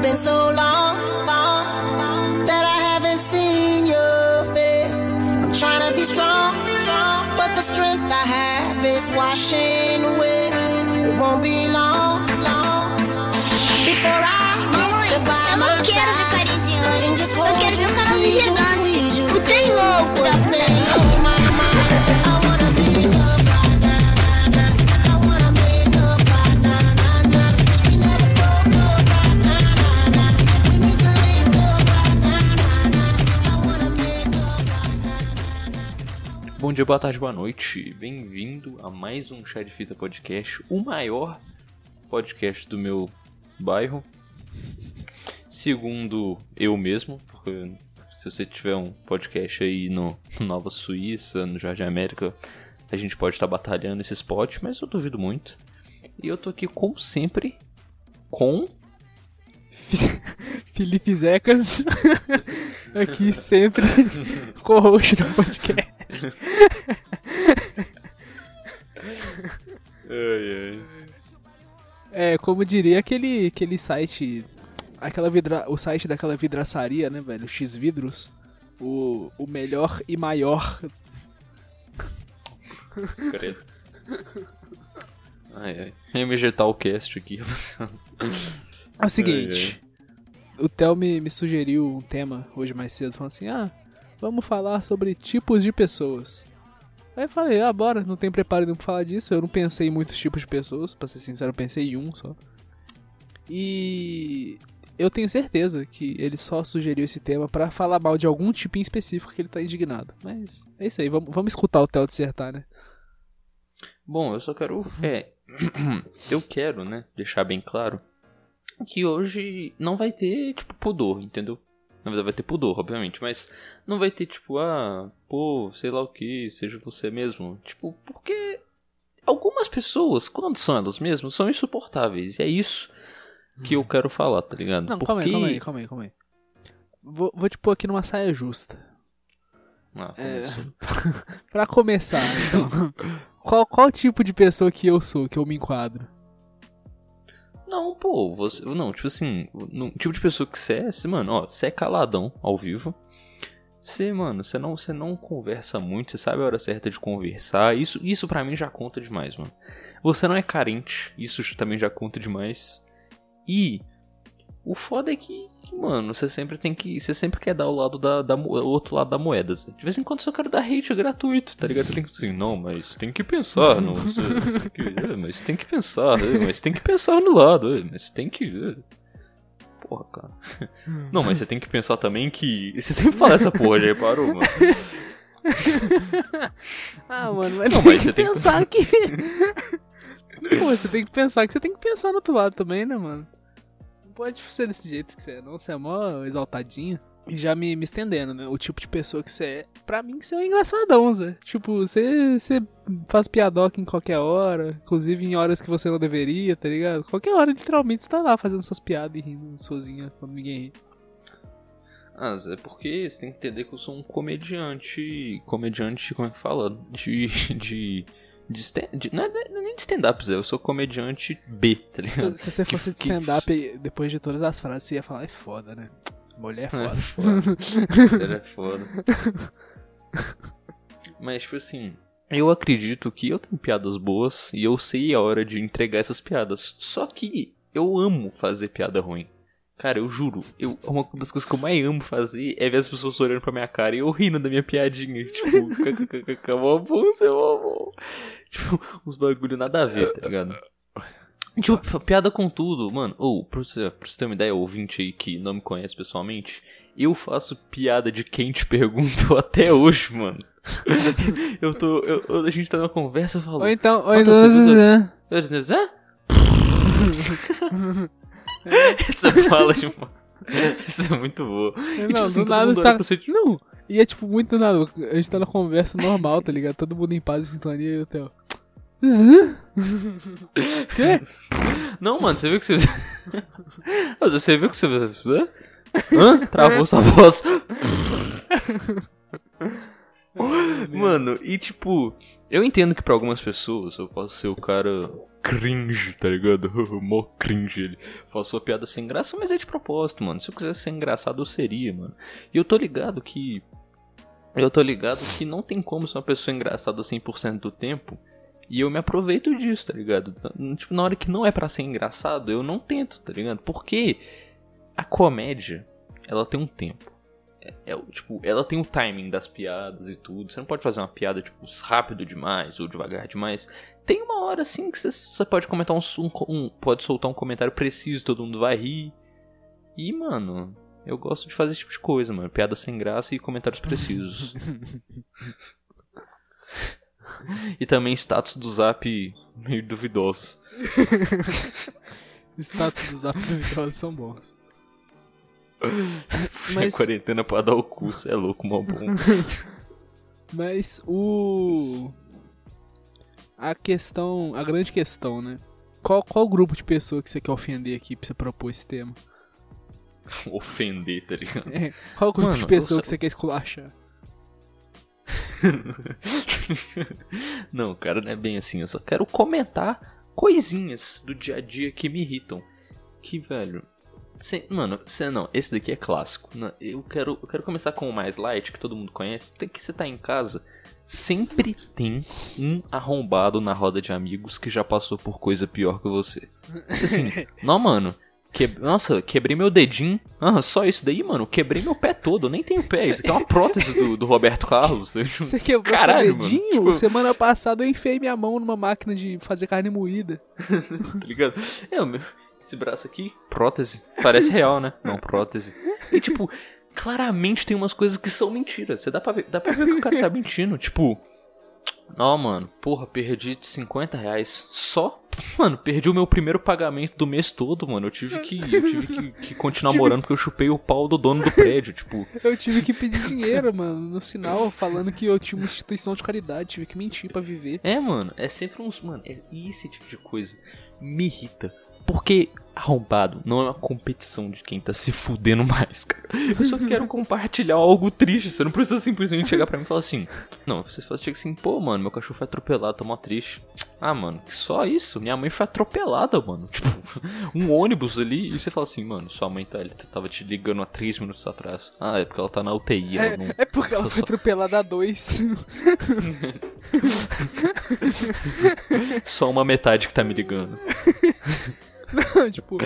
Been so long Bom dia, boa tarde, boa noite. Bem-vindo a mais um Chá de Fita Podcast, o maior podcast do meu bairro. Segundo eu mesmo, porque se você tiver um podcast aí no Nova Suíça, no Jardim América, a gente pode estar batalhando esse spot, mas eu duvido muito. E eu tô aqui, como sempre, com. Felipe Zecas, aqui sempre co-host do podcast. É, como diria aquele, aquele site, aquela vidra, o site daquela vidraçaria, né, velho, X Vidros, o, o melhor e maior. Credo. Ai, ai. MG Talcast aqui. É o seguinte, o Theo me, me sugeriu um tema hoje mais cedo, falando assim, ah, vamos falar sobre tipos de pessoas. Aí eu falei, ah, bora, não tem preparo nenhum pra falar disso, eu não pensei em muitos tipos de pessoas, pra ser sincero, eu pensei em um só. E eu tenho certeza que ele só sugeriu esse tema pra falar mal de algum tipo em específico que ele tá indignado. Mas é isso aí, vamos, vamos escutar o Theo dissertar, né? Bom, eu só quero. É. eu quero, né? Deixar bem claro que hoje não vai ter, tipo, pudor, entendeu? Na verdade, vai ter pudor, obviamente, mas não vai ter, tipo, ah, pô, sei lá o que, seja você mesmo. Tipo, porque algumas pessoas, quando são elas mesmas, são insuportáveis. E é isso que eu quero falar, tá ligado? Não, porque... calma aí, calma aí, calma aí, calma aí. Vou, vou te pôr aqui numa saia justa. Ah, É. Pra começar, então. qual, qual tipo de pessoa que eu sou, que eu me enquadro? Não, pô, você. Não, tipo assim, no tipo de pessoa que você é, você, mano, ó, você é caladão ao vivo. Você, mano, você não, você não conversa muito, você sabe a hora certa de conversar. Isso, isso para mim já conta demais, mano. Você não é carente, isso também já conta demais. E o foda é que, mano, você sempre tem que. Você sempre quer dar o lado da, da o outro lado da moeda. Zé. De vez em quando você quer dar hate gratuito, tá ligado? Você tem que assim, não, mas tem que pensar, não. Você, você que- é, mas tem que pensar, é, mas tem que pensar no lado, é, mas tem que. é. Porra, cara. Não, mas você tem que pensar também que. Você sempre fala essa porra, já reparou, mano? Ah, mano, mas Não, tem mas que você tem que- pensar que. Pô, você tem que pensar que você tem que pensar no outro lado também, né, mano? Pode ser desse jeito que você é, não. Você é mó exaltadinho. E já me, me estendendo, né? O tipo de pessoa que você é. Pra mim, você é um engraçadão, Zé. Tipo, você, você faz piadoca em qualquer hora. Inclusive em horas que você não deveria, tá ligado? Qualquer hora, literalmente, você tá lá fazendo suas piadas e rindo sozinha quando ninguém ri. Ah, Zé, porque você tem que entender que eu sou um comediante. Comediante, como é que fala? De. de. De, stand, de não é não é nem de stand-up, Zé. Eu sou comediante B, tá Se, ligado? se você Que- fosse de que- stand-up, e depois de todas as frases, você ia falar, é foda, né? Mulher é É foda. foda. Era foda. Mas, tipo assim, eu acredito que eu tenho piadas boas e eu sei a hora de entregar essas piadas. Só que eu amo fazer piada ruim. Cara, eu juro, eu, uma das coisas que eu mais amo fazer é ver as pessoas olhando pra minha cara e eu rindo da minha piadinha. Tipo, kkkk, mó bom, você é mó bom. Tipo, uns bagulho nada a ver, tá ligado? Tipo, piada com tudo, mano. Ou, pra, você, pra você ter uma ideia, ouvinte aí que não me conhece pessoalmente, eu faço piada de quem te perguntou até hoje, mano. eu tô. eu- a gente tá numa conversa falo. Ou então, ou Ah, então, Essa fala de uma. Isso é muito boa. E, tipo Não, assim, do nada mundo você tipo, Não, e é tipo muito do nada. A gente tá na conversa normal, tá ligado? Todo mundo em paz e sintonia e o Theo. Zé? Quê? Não, mano, você viu que você. Mas você viu que você. Hã? Travou sua voz. Mano, e tipo, Eu entendo que pra algumas pessoas eu posso ser o cara cringe, tá ligado? Mó cringe ele. Faço uma piada sem graça, mas é de propósito, mano. Se eu quisesse ser engraçado, eu seria, mano. E eu tô ligado que. Eu tô ligado que não tem como ser uma pessoa engraçada 100% do tempo. E eu me aproveito disso, tá ligado? Tipo, na hora que não é para ser engraçado, eu não tento, tá ligado? Porque a comédia, ela tem um tempo. É, é, tipo, ela tem o timing das piadas e tudo. Você não pode fazer uma piada, tipo, rápido demais ou devagar demais. Tem uma hora, assim, que você, você pode comentar um, um, um, Pode soltar um comentário preciso, todo mundo vai rir. E, mano, eu gosto de fazer esse tipo de coisa, mano. Piada sem graça e comentários precisos. e também status do zap meio duvidosos. status do zap duvidosos são bons. Mas... quarentena pra dar o cu, cê é louco, mal bom. Mas o. A questão. A grande questão, né? Qual, qual grupo de pessoa que você quer ofender aqui pra você propor esse tema? ofender, tá ligado? É, qual grupo Mano, de pessoa que você quer esculachar? não, cara, não é bem assim. Eu só quero comentar coisinhas do dia a dia que me irritam. Que, velho. Cê, mano, cê, não, esse daqui é clássico. Eu quero, eu quero começar com o mais light, que todo mundo conhece. Tem que você tá em casa. Sempre tem um arrombado na roda de amigos que já passou por coisa pior que você. Assim, não, mano. Que... Nossa, quebrei meu dedinho. Ah, só isso daí, mano. Quebrei meu pé todo. Eu nem tenho pé. Isso aqui é uma prótese do, do Roberto Carlos. Você quebrou Caralho, seu dedinho? Tipo... Semana passada eu enfiei minha mão numa máquina de fazer carne moída. tá ligado? É, meu... esse braço aqui, prótese. Parece real, né? Não, prótese. E tipo, claramente tem umas coisas que são mentiras. Você dá pra ver, dá pra ver que o cara tá mentindo. Tipo, Ó, mano, porra, perdi 50 reais só. Mano, perdi o meu primeiro pagamento do mês todo, mano. Eu tive que, eu tive que, que continuar tive... morando porque eu chupei o pau do dono do prédio, tipo. Eu tive que pedir dinheiro, mano, no sinal, falando que eu tinha uma instituição de caridade, tive que mentir para viver. É, mano, é sempre uns. Mano, é esse tipo de coisa me irrita. Porque arrombado não é uma competição de quem tá se fudendo mais, cara. Eu só quero compartilhar algo triste. Você não precisa simplesmente chegar pra mim e falar assim. Não, você fala assim, pô, mano, meu cachorro foi atropelado, tô mó triste. Ah, mano, só isso? Minha mãe foi atropelada, mano. Tipo, um ônibus ali e você fala assim, mano, sua mãe tá, tava te ligando há 3 minutos atrás. Ah, é porque ela tá na UTI. É, não... é porque ela foi só... atropelada a dois. só uma metade que tá me ligando. Não, tipo,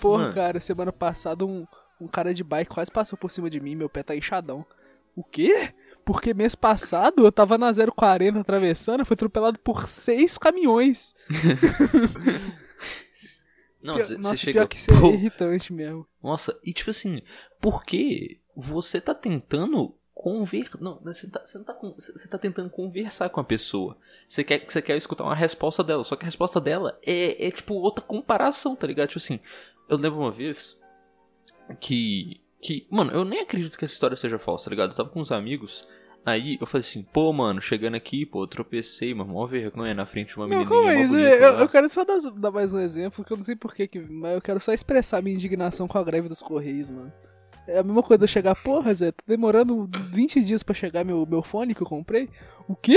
porra, Mano. cara, semana passada um, um cara de bike quase passou por cima de mim, meu pé tá inchadão. O quê? Porque mês passado eu tava na 040 atravessando, foi atropelado por seis caminhões. Não, você Nossa, chega... pior que isso é irritante mesmo. Nossa, e tipo assim, porque você tá tentando conver... Não, você tá, você, tá, você tá tentando conversar com a pessoa. Você quer, você quer escutar uma resposta dela, só que a resposta dela é, é tipo outra comparação, tá ligado? Tipo assim, eu lembro uma vez que. que Mano, eu nem acredito que essa história seja falsa, tá ligado? Eu tava com uns amigos. Aí eu falei assim, pô, mano, chegando aqui, pô, tropecei, mano, mó vergonha na frente de uma menina. Não, isso? Eu, eu, quero só dar, dar, mais um exemplo, que eu não sei porquê, mas eu quero só expressar minha indignação com a greve dos Correios, mano. É a mesma coisa de eu chegar, porra, Zé, tá demorando 20 dias pra chegar meu, meu fone que eu comprei. O quê?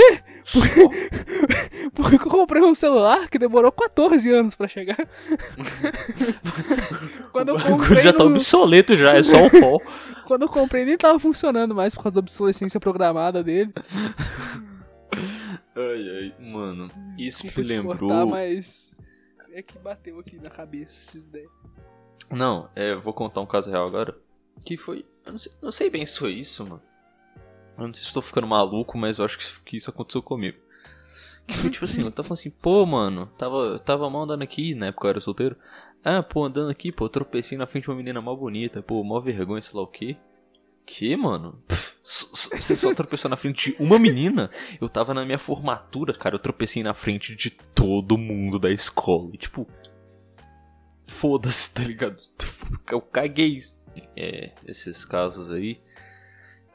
Porque, porque eu comprei um celular que demorou 14 anos pra chegar. Quando eu comprei. Já tá obsoleto já, é só um pó. Quando eu comprei nem tava funcionando mais por causa da obsolescência programada dele. Ai, ai, mano. Isso Desculpa me lembrou. Cortar, mas é que bateu aqui na cabeça esses ideias. Não, é, eu vou contar um caso real agora. Que foi. Eu não sei, não sei bem se foi isso, mano. Eu não sei se estou ficando maluco, mas eu acho que, que isso aconteceu comigo. Que foi tipo assim, eu tava falando assim, pô, mano, tava, tava mal andando aqui, na época eu era solteiro. Ah, pô, andando aqui, pô, tropecei na frente de uma menina mal bonita, pô, mó vergonha, sei lá o quê. Que, mano? Você só tropeçou na frente de uma menina? Eu tava na minha formatura, cara, eu tropecei na frente de todo mundo da escola. E, tipo, foda-se, tá ligado? Eu caguei é, esses casos aí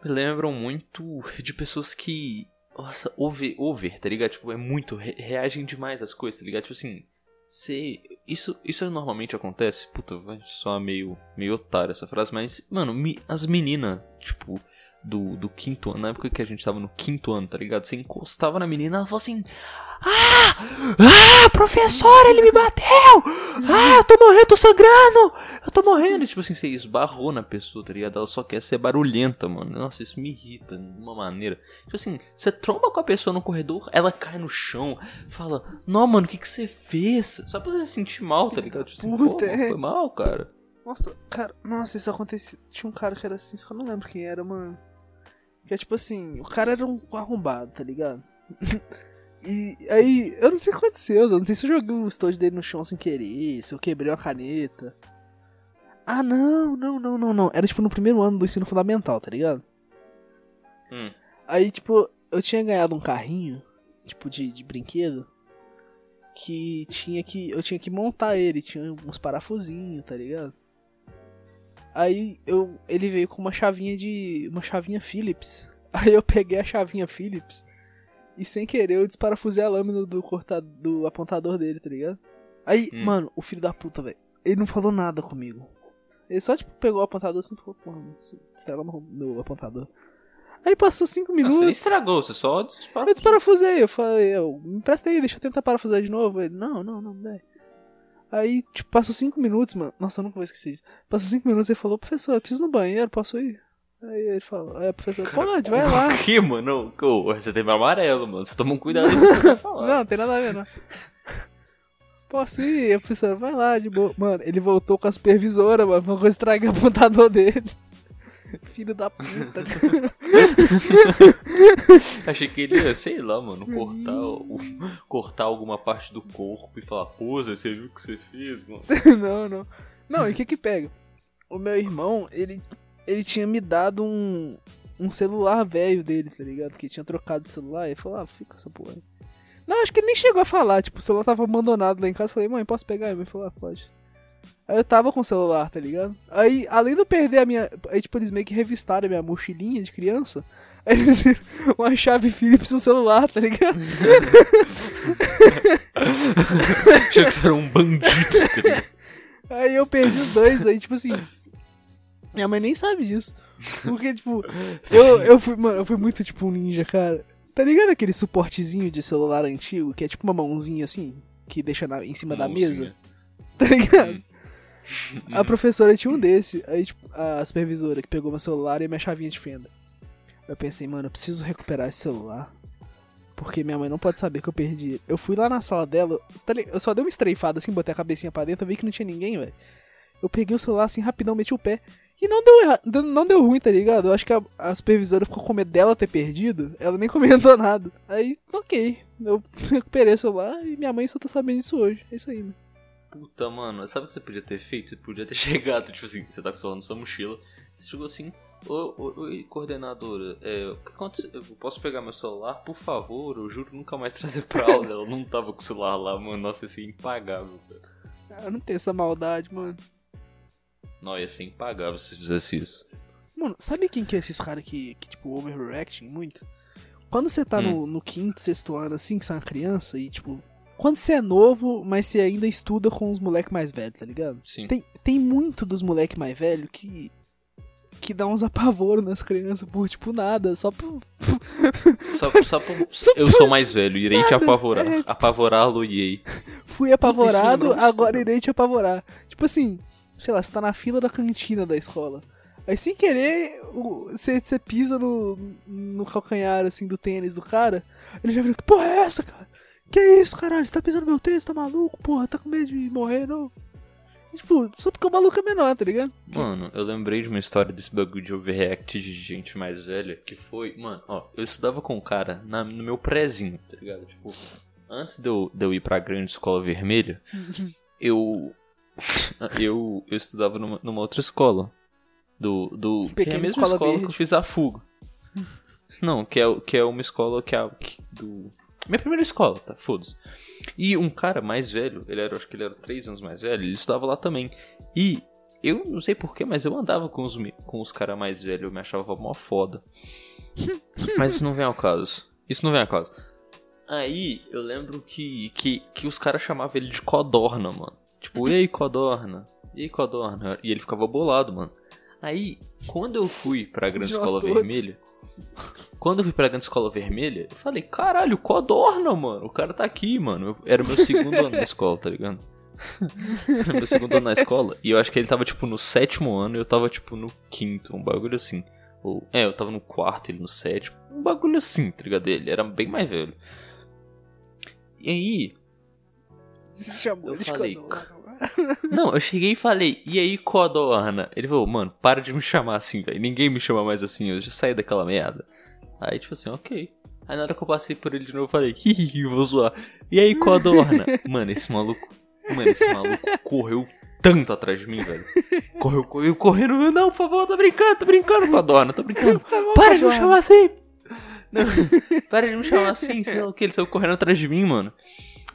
me lembram muito de pessoas que. Nossa, over, over, tá ligado? Tipo, é muito. Re, reagem demais às coisas, tá ligado? Tipo assim. Você. Isso, isso normalmente acontece. Puta, vai soar meio, meio otário essa frase, mas, mano, as meninas, tipo, do, do quinto ano, na época que a gente tava no quinto ano, tá ligado? Você encostava na menina, ela falou assim: Ah! Ah, professor, ele me bateu! Ah, eu tô morrendo, tô sangrando! Eu tô morrendo! E, tipo assim, você esbarrou na pessoa, tá ligado? Ela só quer ser barulhenta, mano. Nossa, isso me irrita de uma maneira. Tipo assim, você tromba com a pessoa no corredor, ela cai no chão, fala: Não, mano, o que, que você fez? Só pra você se sentir mal, tá ligado? Tipo assim, pô, Puta, é. foi mal, cara. Nossa, cara, nossa, isso acontecia. Tinha um cara que era assim, só não lembro quem era, mano. Que é tipo assim, o cara era um arrombado, tá ligado? e aí, eu não sei o que aconteceu, eu não sei se eu joguei o estojo dele no chão sem querer, se eu quebrei uma caneta. Ah, não, não, não, não, não. Era tipo no primeiro ano do ensino fundamental, tá ligado? Hum. Aí, tipo, eu tinha ganhado um carrinho, tipo, de, de brinquedo, que tinha que. Eu tinha que montar ele, tinha uns parafusinhos, tá ligado? Aí eu, ele veio com uma chavinha de. uma chavinha Phillips. Aí eu peguei a chavinha Phillips e sem querer eu desparafusei a lâmina do corta, do apontador dele, tá ligado? Aí, Hum. mano, o filho da puta, velho, ele não falou nada comigo. Ele só, tipo, pegou o apontador assim e falou, porra, estragou meu, meu apontador. Aí passou cinco Não, você minutos. estragou, você só disparou. Eu desparafusei, eu falei, eu, me empresta aí, deixa eu tentar parafusar de novo. Ele, não, não, não, velho. Aí, tipo, passou cinco minutos, mano. Nossa, eu nunca vou esquecer isso. Passou cinco minutos e ele falou, professor, eu preciso ir no banheiro, posso ir? Aí ele falou, aí a professora, pode, vai lá. O que, mano? Ô, Você teve amarelo, mano. Você toma um cuidado com o que você vai falar. Não, tem nada a ver, não. Posso ir? A professora, vai lá, de boa. Mano, ele voltou com a supervisora, mano, coisa estragar o apontador dele. Filho da puta. Achei que ele ia, sei lá, mano, cortar, o- cortar alguma parte do corpo e falar, pô, Zé, você viu o que você fez, mano? não, não. Não, e o que que pega? O meu irmão, ele, ele tinha me dado um, um celular velho dele, tá ligado? Que tinha trocado de celular. E ele falou, ah, fica essa porra aí. Não, acho que ele nem chegou a falar. Tipo, o celular tava abandonado lá em casa. Eu falei, mãe, posso pegar? Ele falou, ah, pode. Aí eu tava com o celular, tá ligado? Aí, além de eu perder a minha. Aí, tipo, eles meio que revistaram a minha mochilinha de criança. Aí eles viram uma chave Philips no celular, tá ligado? Achei que você era um bandido, tá ligado? Aí eu perdi os dois, aí tipo assim. Minha mãe nem sabe disso. Porque, tipo, eu, eu fui, mano, eu fui muito tipo um ninja, cara. Tá ligado aquele suportezinho de celular antigo, que é tipo uma mãozinha assim, que deixa na- em cima da mesa? Tá ligado? Hum. A professora tinha um desse. Aí, tipo, a supervisora que pegou meu celular e minha chavinha de fenda. Eu pensei, mano, eu preciso recuperar esse celular. Porque minha mãe não pode saber que eu perdi. Eu fui lá na sala dela, eu só dei uma estreifada assim, botei a cabecinha pra dentro, eu vi que não tinha ninguém, velho. Eu peguei o celular assim, rapidão, meti o pé. E não deu não deu ruim, tá ligado? Eu acho que a, a supervisora ficou com medo dela ter perdido. Ela nem comentou nada. Aí, ok. Eu recuperei o celular e minha mãe só tá sabendo disso hoje. É isso aí, mano. Puta, mano, sabe o que você podia ter feito? Você podia ter chegado, tipo assim, você tá com o celular na sua mochila, você chegou assim, ô, ô, oi, coordenadora, é, o que aconteceu? Eu posso pegar meu celular, por favor? Eu juro nunca mais trazer pra aula. Ela não tava com o celular lá, mano, nossa, ia ser impagável, cara. Eu não tenho essa maldade, mano. Não, ia ser impagável se você fizesse isso. Mano, sabe quem que é esses caras que, que, tipo, overreacting muito? Quando você tá no, no quinto, sexto ano, assim, que você é uma criança, e, tipo... Quando você é novo, mas você ainda estuda com os moleques mais velhos, tá ligado? Sim. Tem, tem muito dos moleques mais velhos que... Que dá uns apavoros nas crianças por, tipo, nada. Só por... Só, só por... Só Eu sou mais velho, irei te Nada, apavorar. é. Apavorá-lo e Fui apavorado, não, agora irei te apavorar. Tipo assim, sei lá, você tá na fila da cantina da escola. Aí sem querer, você, você pisa no, no calcanhar assim do tênis do cara. Ele já viu que porra é essa, cara? Que isso, caralho? Você tá pisando no meu tênis, tá maluco? Porra, tá com medo de morrer, não? E, tipo, só porque o maluco é menor, tá ligado? Mano, eu lembrei de uma história desse bagulho de overreact de gente mais velha, que foi, mano, ó, eu estudava com um cara na- no meu prézinho, tá ligado? Tipo, antes de eu, de eu ir pra grande escola vermelha, eu. Eu, eu estudava numa, numa outra escola. Do. do que é a Pequena mesma escola escola, que eu fiz a fuga. Não, que é, que é uma escola que é que- do. Minha primeira escola, tá? Foda-se. E um cara mais velho, ele era, acho que ele era três anos mais velho, ele estudava lá também. E eu não sei porquê, mas eu andava com os, com os caras mais velhos, eu me achava mó foda. mas isso não vem ao caso. Isso não vem ao caso. Aí eu lembro que, que, que os caras chamavam ele de Codorna, mano. Tipo, ei Codorna, ei Codorna. E ele ficava bolado, mano. Aí, quando eu fui pra Grande Escola todos. Vermelha. Quando eu fui pra Grande Escola Vermelha, eu falei, caralho, Codorna, mano. O cara tá aqui, mano. Era meu segundo ano na escola, tá ligado? Era meu segundo ano na escola. E eu acho que ele tava, tipo, no sétimo ano e eu tava, tipo, no quinto. Um bagulho assim. Ou, é, eu tava no quarto, ele no sétimo. Um bagulho assim, tá ligado? Ele era bem mais velho. E aí, Se chamou Eu de falei, Codorna. Não, eu cheguei e falei, e aí, Codorna? Ele falou, mano, para de me chamar assim, velho. Ninguém me chama mais assim, eu já saí daquela merda. Aí, tipo assim, ok. Aí na hora que eu passei por ele de novo, eu falei, hihihi, vou zoar. E aí, Codorna? mano, esse maluco. Mano, esse maluco correu tanto atrás de mim, velho. Correu, correu, correndo. Não, por favor, tô brincando, tô brincando, Codorna, tô brincando. Para de me chamar assim! Não, para de me chamar assim, sei lá o que. Ele saiu correndo atrás de mim, mano.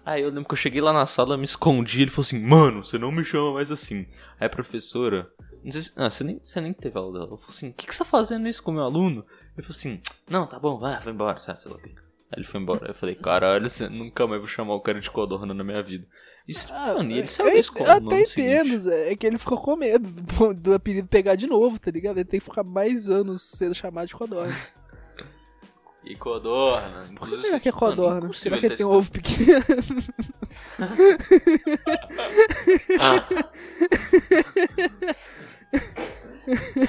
Aí eu lembro que eu cheguei lá na sala, me escondi, ele falou assim, mano, você não me chama mais assim. Aí a professora, não sei se, ah, você nem, você nem teve aula dela, ela falou assim, o que, que você tá fazendo isso com o meu aluno? Ele falou assim, não, tá bom, vai, vai embora, sabe, sei lá o. Aí ele foi embora, eu falei, caralho, você nunca mais vou chamar o cara de codorna na minha vida. Isso, mano, e ele saiu da eu, escola Ah, eu até entendo, Zé. É que ele ficou com medo do, do apelido pegar de novo, tá ligado? Ele tem que ficar mais anos sendo chamado de Codorna. E codorna. Por que será que é mano, Codorna? Será que ele tem um ovo pequeno?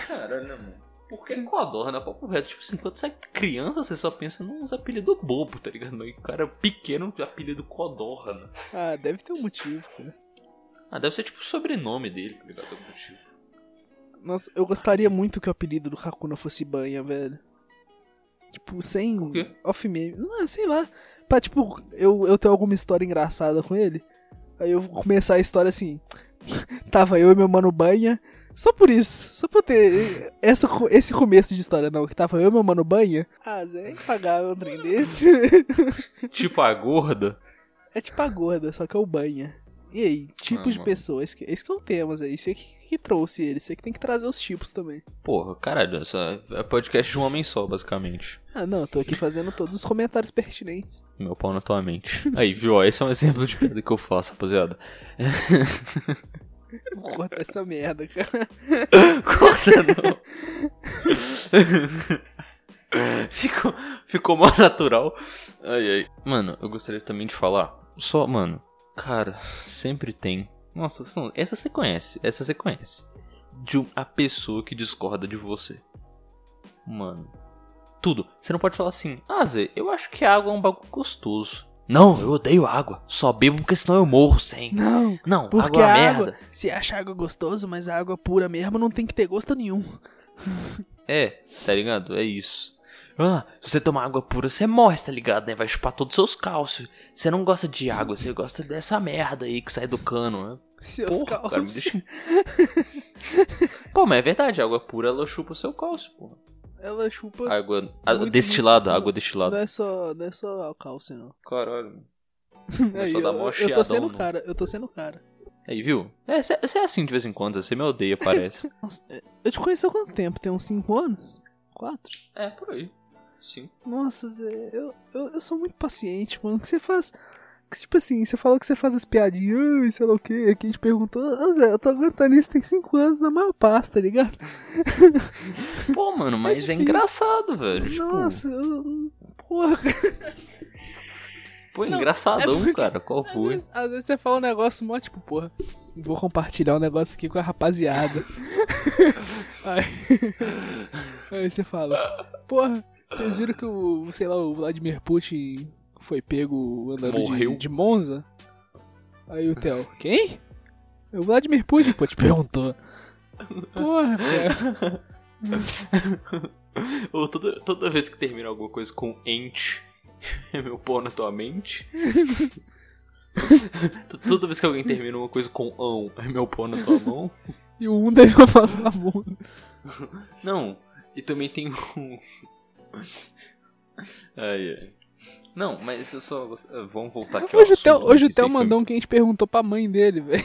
Caralho, mano. Por que codorna? Papo reto. Tipo assim, quando você é criança, você só pensa nos apelidos bobo, tá ligado? O cara pequeno, apelido codorna. Ah, deve ter um motivo, cara. Ah, deve ser tipo o sobrenome dele, tá ligado? Algum motivo. Nossa, eu gostaria muito que o apelido do Hakuna fosse banha, velho. Tipo, sem Por quê? off meme. Não, sei lá. Pra, tipo, eu, eu ter alguma história engraçada com ele. Aí eu vou começar a história assim. Tava eu e meu mano banha. Só por isso. Só pra ter essa, esse começo de história, não. Que tava eu e meu mano banha. Ah, Zé, impagável um trem desse. tipo a gorda. é tipo a gorda, só que é o banha. E aí, tipos Ah, de mano. pessoas. Esse, que- esse que é o tema, Zé. Você que, que trouxe ele. Você que tem que trazer os tipos também. Porra, caralho, essa é podcast de um homem só, basicamente. Ah, não, eu tô aqui fazendo todos os comentários pertinentes. Meu pau na tua mente. Aí, viu? Esse é um exemplo de piada que eu faço, rapaziada. Corta essa merda, cara. Corta não. ficou, ficou mó natural. Ai, ai. Mano, eu gostaria também de falar. Só, mano, cara, sempre tem. Nossa, essa você conhece. Essa você conhece. De um- a pessoa que discorda de você. Mano. Tudo. Você não pode falar assim, ah, Zé, eu acho que água é um bagulho gostoso. Não, eu odeio água. Só bebo porque senão eu morro sem. Não, Não, porque água é a uma água, merda. se acha água gostoso, mas a água pura mesmo não tem que ter gosto nenhum. É, tá ligado? É isso. Ah, se você tomar água pura, você morre, tá ligado? Né? Vai chupar todos os seus cálcios. Você não gosta de água, você gosta dessa merda aí que sai do cano, né? Seus Porra, cara, deixa... Pô, mas é verdade, água pura ela chupa o seu cálcio, pô. Ela chupa. Água muito, destilada, muito- água Não destilada. é só, não é só cálcio, não. Caralho. Aí, só eu, dá mó eu tô sendo não. cara, eu tô sendo cara. Aí, viu? É, você você é assim de vez em quando, você me odeia, parece. Nossa, eu te conheço há quanto tempo? Tem uns 5 anos? 4? é, por aí. Sim. Nossa, Zé, eu, eu, eu sou muito paciente, mano. Que você faz. que, Tipo assim, você falou que você faz as piadinhas, e sei lá o que, aqui a gente perguntou, ah, Zé, eu tô aguentando isso tem 5 anos na maior pasta, tá ligado? Pô, mano, mas é, difícil. engraçado, velho. Tipo, Nossa, eu, porra, pô, não, engraçadão, é porque- cara. Qual Às foi? vezes, às vezes você fala um negócio mó, tipo, porra, vou compartilhar um negócio aqui com a rapaziada. aí, aí você fala, porra, vocês viram que o, sei lá, o Vladimir Putin foi pego andando de, de Monza? Aí o Theo, quem? O Vladimir Putin, pô, te perguntou. Porra, cara. Ou toda, toda vez que termina alguma coisa com ente, é meu pau na tua mente. Toda vez que alguém termina uma coisa com ão, é meu pau na tua mão. E o um deve falar na bunda. Não, e também tem um. Ai, ai. Não, mas eu só. Vamos voltar aqui ao Hoje o Theo, hoje o Theo mandou um que a gente perguntou pra mãe dele, velho.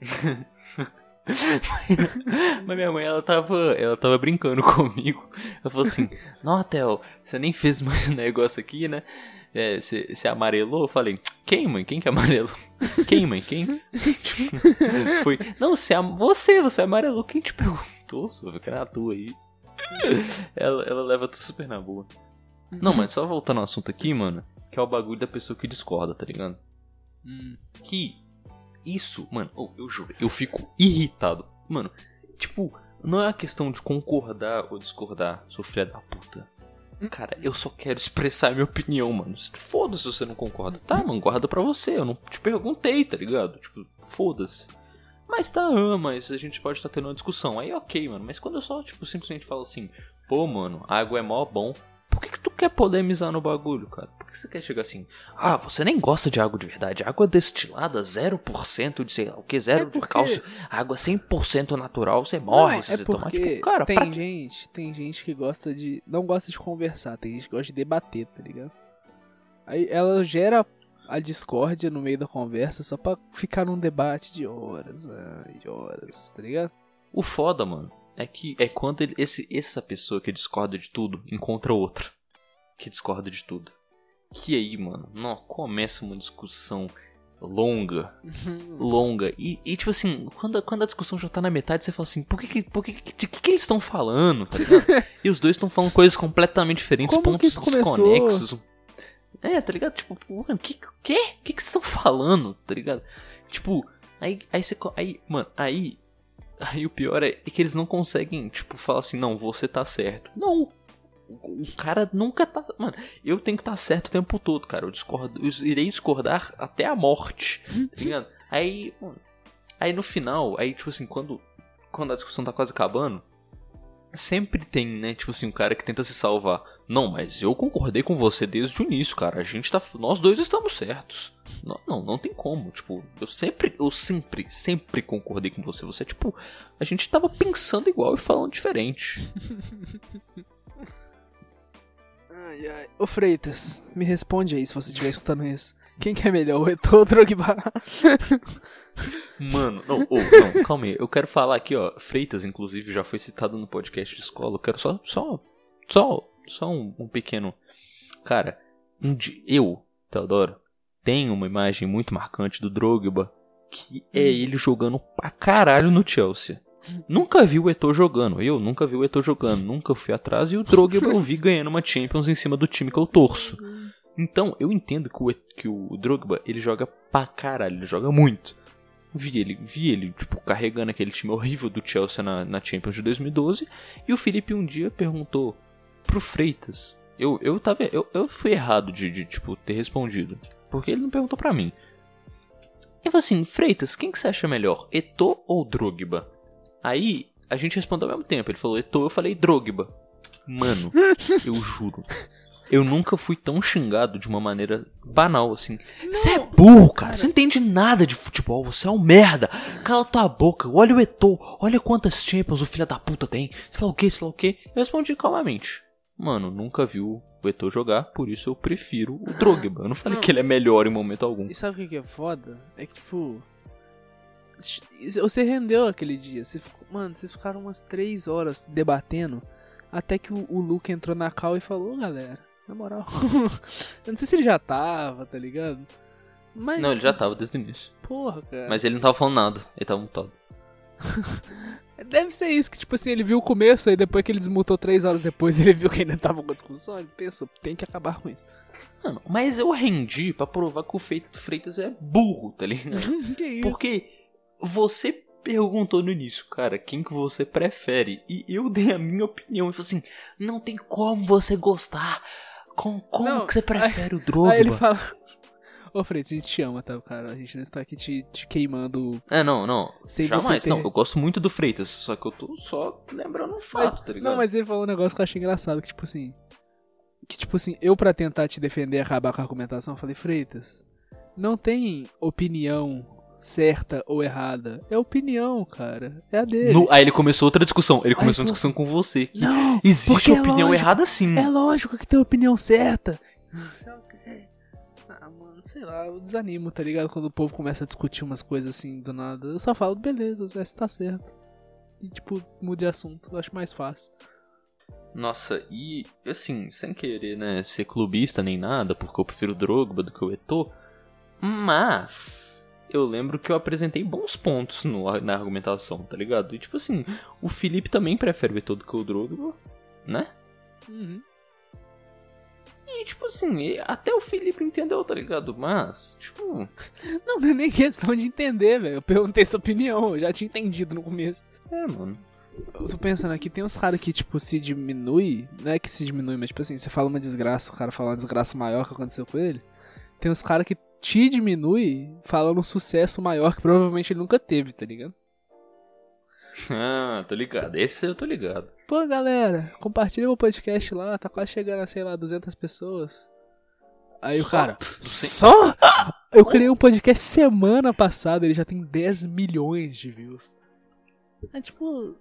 Mas minha mãe, ela tava, ela tava brincando comigo. Ela falou assim: Não, Theo, você nem fez mais um negócio aqui, né? é, você você amarelou? Eu falei, quem, mãe? Quem que amarelou? Quem, mãe? Quem? Foi, não, você, você, você amarelou. Quem te perguntou, sua? Que era a tua aí. Ela, ela leva tudo super na boa. Não, mas só voltando ao assunto aqui, mano, que é o bagulho da pessoa que discorda, tá ligado? Hum. que isso, mano, oh, eu juro, eu fico irritado. Mano, tipo, não é uma questão de concordar ou discordar, sou filha da puta. Cara, eu só quero expressar minha opinião, mano. Foda-se se você não concorda. Tá, mano, guarda pra você. Eu não te perguntei, tá ligado? Tipo, foda-se. Mas tá, ah, mas a gente pode estar tendo uma discussão. Aí ok, mano. Mas quando eu só, tipo, simplesmente falo assim, pô, mano, água é mó bom. Por que, que tu quer polemizar no bagulho, cara? Por que você quer chegar assim? Ah, você nem gosta de água de verdade. Água destilada, 0% de sei lá o que, zero É de porque- cálcio. Água 100% natural, você morre Não, se é você tomar. Tipo, cara, tem pra... gente, tem gente que gosta de. Não gosta de conversar, tem gente que gosta de debater, tá ligado? Aí ela gera a discórdia no meio da conversa só pra ficar num debate de horas, de horas, tá ligado? O foda, mano, é que é quando ele- esse, essa pessoa que discorda de tudo encontra outra que discorda de tudo. Que aí, mano, não, começa uma discussão longa, longa. E, e, tipo assim, quando, a- quando a discussão já tá na metade, você fala assim, por que por que, de que, que eles estão falando, tá e os dois estão falando coisas completamente diferentes, Como pontos desconexos. É, tá ligado? Tipo, mano, que que? Que que vocês estão falando, tá ligado? Tipo, aí, aí você. Aí, mano, aí. Aí o pior é que eles não conseguem, tipo, falar assim, não, você tá certo. Não. O cara nunca tá. Mano, eu tenho que estar certo o tempo todo, cara. Eu discordo. Eu irei discordar até a morte. Tá ligado? Aí. mano, aí no final, aí, tipo assim, quando. Quando a discussão tá quase acabando. Sempre tem, né? Tipo assim, um cara que tenta se salvar. Não, mas eu concordei com você desde o início, cara. A gente tá. Nós dois estamos certos. Não, não, não tem como. Tipo, eu sempre, eu sempre, sempre concordei com você. Você, tipo, a gente tava pensando igual e falando diferente. Ai, ai. Ô Freitas, me responde aí se você estiver escutando isso. Quem que é melhor, o Eto'o ou o Drogba? Mano, não, ô, não, calma aí. Eu quero falar aqui, ó. Freitas, inclusive, já foi citado no podcast de escola. Eu quero só, só, só, só um, um pequeno. Cara, um eu, Teodoro, tenho uma imagem muito marcante do Drogba, que é ele jogando pra caralho no Chelsea. Nunca vi o Eto'o jogando, eu nunca vi o Eto'o jogando, nunca fui atrás e o Drogba eu vi ganhando uma Champions em cima do time que eu torço. Então, eu entendo que o, que o Drogba, ele joga pra caralho, ele joga muito. Vi ele, vi ele, tipo, carregando aquele time horrível do Chelsea na, na Champions de 2012. E o Felipe um dia perguntou pro Freitas. Eu, eu tava. Eu, eu fui errado de, de, tipo, ter respondido. Porque ele não perguntou pra mim. Eu falei assim, Freitas, quem que você acha melhor? Eto'o ou Drogba? Aí, a gente respondeu ao mesmo tempo. Ele falou Eto'o, eu falei Drogba. Mano, eu juro. Eu nunca fui tão xingado de uma maneira banal assim. Você é burro, cara. Você não entende nada de futebol. Você é um merda. Cala tua boca. Olha o Eto'o. Olha quantas Champions o filho da puta tem. Sei lá o que, sei lá o que. Eu respondi calmamente. Mano, nunca viu o Eto'o jogar, por isso eu prefiro o Drogba. Eu não falei Não. que ele é melhor em momento algum. E sabe o que é foda? É que, tipo. Você rendeu aquele dia. Você ficou- mano, vocês ficaram umas três horas debatendo. Até que o, o Luke entrou na cal e falou: "Ô, galera, na moral. eu não sei se ele já tava, tá ligado? Mas. Não, ele já tava desde o início. Porra, cara. Mas ele não tava falando nada. Ele tava mutado. Deve ser isso, que tipo assim, ele viu o começo, aí depois que ele desmutou três horas depois, ele viu que ainda tava com a discussão, ele pensou, tem que acabar com isso. Mano, mas eu rendi pra provar que o Fe- Freitas é burro, tá ligado? que isso? Porque você perguntou no início, cara, quem que você prefere? E eu dei a minha opinião. E falei assim, não tem como você gostar. Com, como Não, que você prefere o Drogba? Aí ele fala. Ô Freitas, a gente te ama, tá, cara? A gente não está aqui te, te queimando É, não, não. sem Jamais. você ter... Não, eu gosto muito do Freitas, só que eu tô só lembrando um fato, Mas- tá ligado? Não, mas ele falou um negócio que eu achei engraçado, que tipo assim. Que tipo assim, eu pra tentar te defender e acabar com a argumentação, eu falei, Freitas, não tem opinião certa ou errada. É opinião, cara. É a dele. No- aí ele começou outra discussão. Ele começou Aí uma discussão com você. que Não, Existe é opinião lógico. errada sim. é lógico que tem opinião certa. Sei lá o quê. Ah, mano, sei lá, eu desanimo, tá ligado? Quando o povo começa a discutir umas coisas assim do nada. Eu só falo, beleza, Zé, você tá certo. E tipo, mude de assunto, eu acho mais fácil. Nossa, e assim, sem querer, né, ser clubista nem nada, porque eu prefiro o Drogba do que o Eto'o, mas eu lembro que eu apresentei bons pontos no, na argumentação, tá ligado? E tipo assim, o Felipe também prefere o Eto'o do que o Drogba, né? Uhum. E tipo assim, até o Felipe entendeu, tá ligado? Mas, tipo, Não, não é nem questão de entender, velho. Eu perguntei sua opinião, eu já tinha entendido no começo. é, mano. Eu tô pensando aqui, tem uns caras que, tipo, se diminui. Não é que se diminui, mas, tipo assim, você fala uma desgraça, o cara fala uma desgraça maior que aconteceu com ele. Tem uns caras que te diminui falando um sucesso maior que provavelmente ele nunca teve, tá ligado? Ah, tô ligado. Esse eu tô ligado. Pô, galera, compartilha meu podcast lá, tá quase chegando a, sei lá, 200 pessoas. Aí o Só? cara, Sim. só? Eu criei um podcast semana passada, ele já tem 10 milhões de views. É tipo.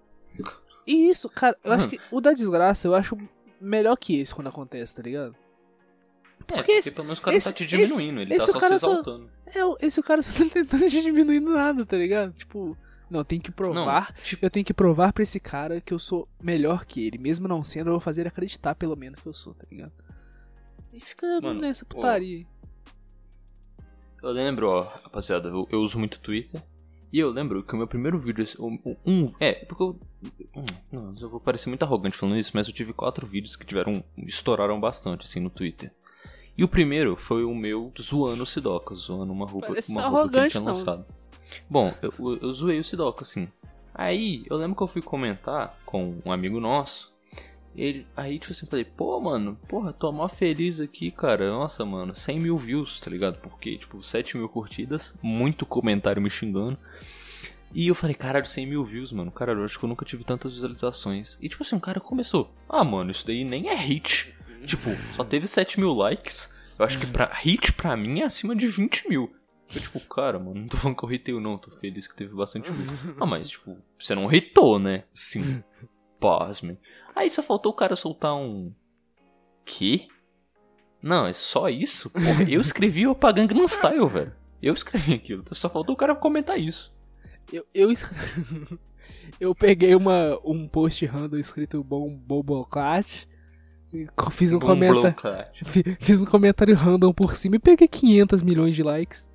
E isso, cara, eu acho Mano. que o da desgraça eu acho melhor que esse quando acontece, tá ligado? É, Porque porque esse- pelo menos o cara não esse- tá te diminuindo, ele esse tá o só se só- exaltando. É, o- esse cara só tá tentando te diminuir nada, tá ligado? Tipo, não, tem que provar. Não, tipo, Eu tenho que provar pra esse cara que eu sou melhor que ele. Mesmo não sendo, eu vou fazer ele acreditar pelo menos que eu sou, tá ligado? E fica Mano, nessa ó. putaria. eu lembro, ó, rapaziada, eu, eu uso muito Twitter. E eu lembro que o meu primeiro vídeo. Um, é, porque eu. hum, Não, eu vou parecer muito arrogante falando isso, mas eu tive quatro vídeos que tiveram. estouraram bastante, assim, no Twitter. E o primeiro foi o meu zoando o Sidoca, zoando uma roupa, Parece uma roupa que ele tinha não. lançado. Bom, eu, eu, zoei o Sidoca, assim. Aí, eu lembro que eu fui comentar com um amigo nosso. Ele, aí, tipo assim, falei, pô, mano, porra, tô mó feliz aqui, cara. Nossa, mano, 100 mil views, tá ligado? Porque, tipo, 7 mil curtidas, muito comentário me xingando. E eu falei, caralho, 100 mil views, mano. Caralho, eu acho que eu nunca tive tantas visualizações. E, tipo assim, um cara começou, ah, mano, isso daí nem é hit. Tipo, só teve 7 mil likes. Eu acho que pra hit, pra mim, é acima de 20 mil. Eu, tipo, cara, mano, não tô falando que eu hitei ou não, tô feliz que teve bastante views. Ah, mas, tipo, você não hitou, né? Sim. Pasme. Aí só faltou o cara soltar um. Que? Não, é só isso? Porra, eu escrevi o Gangnam Style, velho. Eu escrevi aquilo. Só faltou o cara comentar isso. Eu, eu, eu peguei uma, um post random escrito bom Bobocat. Fiz um comentário. Fiz um comentário random por cima e peguei 500 milhões de likes.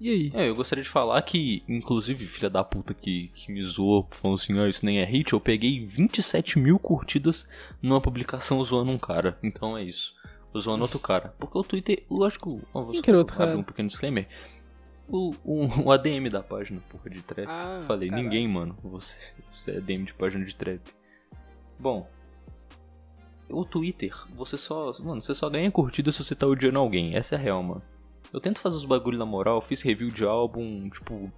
E aí? É, eu gostaria de falar que, inclusive, filha da puta que, que me zoou, falando assim, ah, isso nem é hit, eu peguei 27 mil curtidas numa publicação zoando um cara. Então é isso. Eu zoando outro cara. Porque o Twitter, Quem só que era outro cara? um pequeno disclaimer. O, o, o ADM da página, porra, de trap. Ah, Falei, caralho. ninguém, mano. Você, você é DM de página de trap. Bom. O Twitter, você só. Mano, você só ganha curtida se você tá odiando alguém. Essa é a real, mano. Eu tento fazer os bagulho na moral, fiz review de álbum, tipo.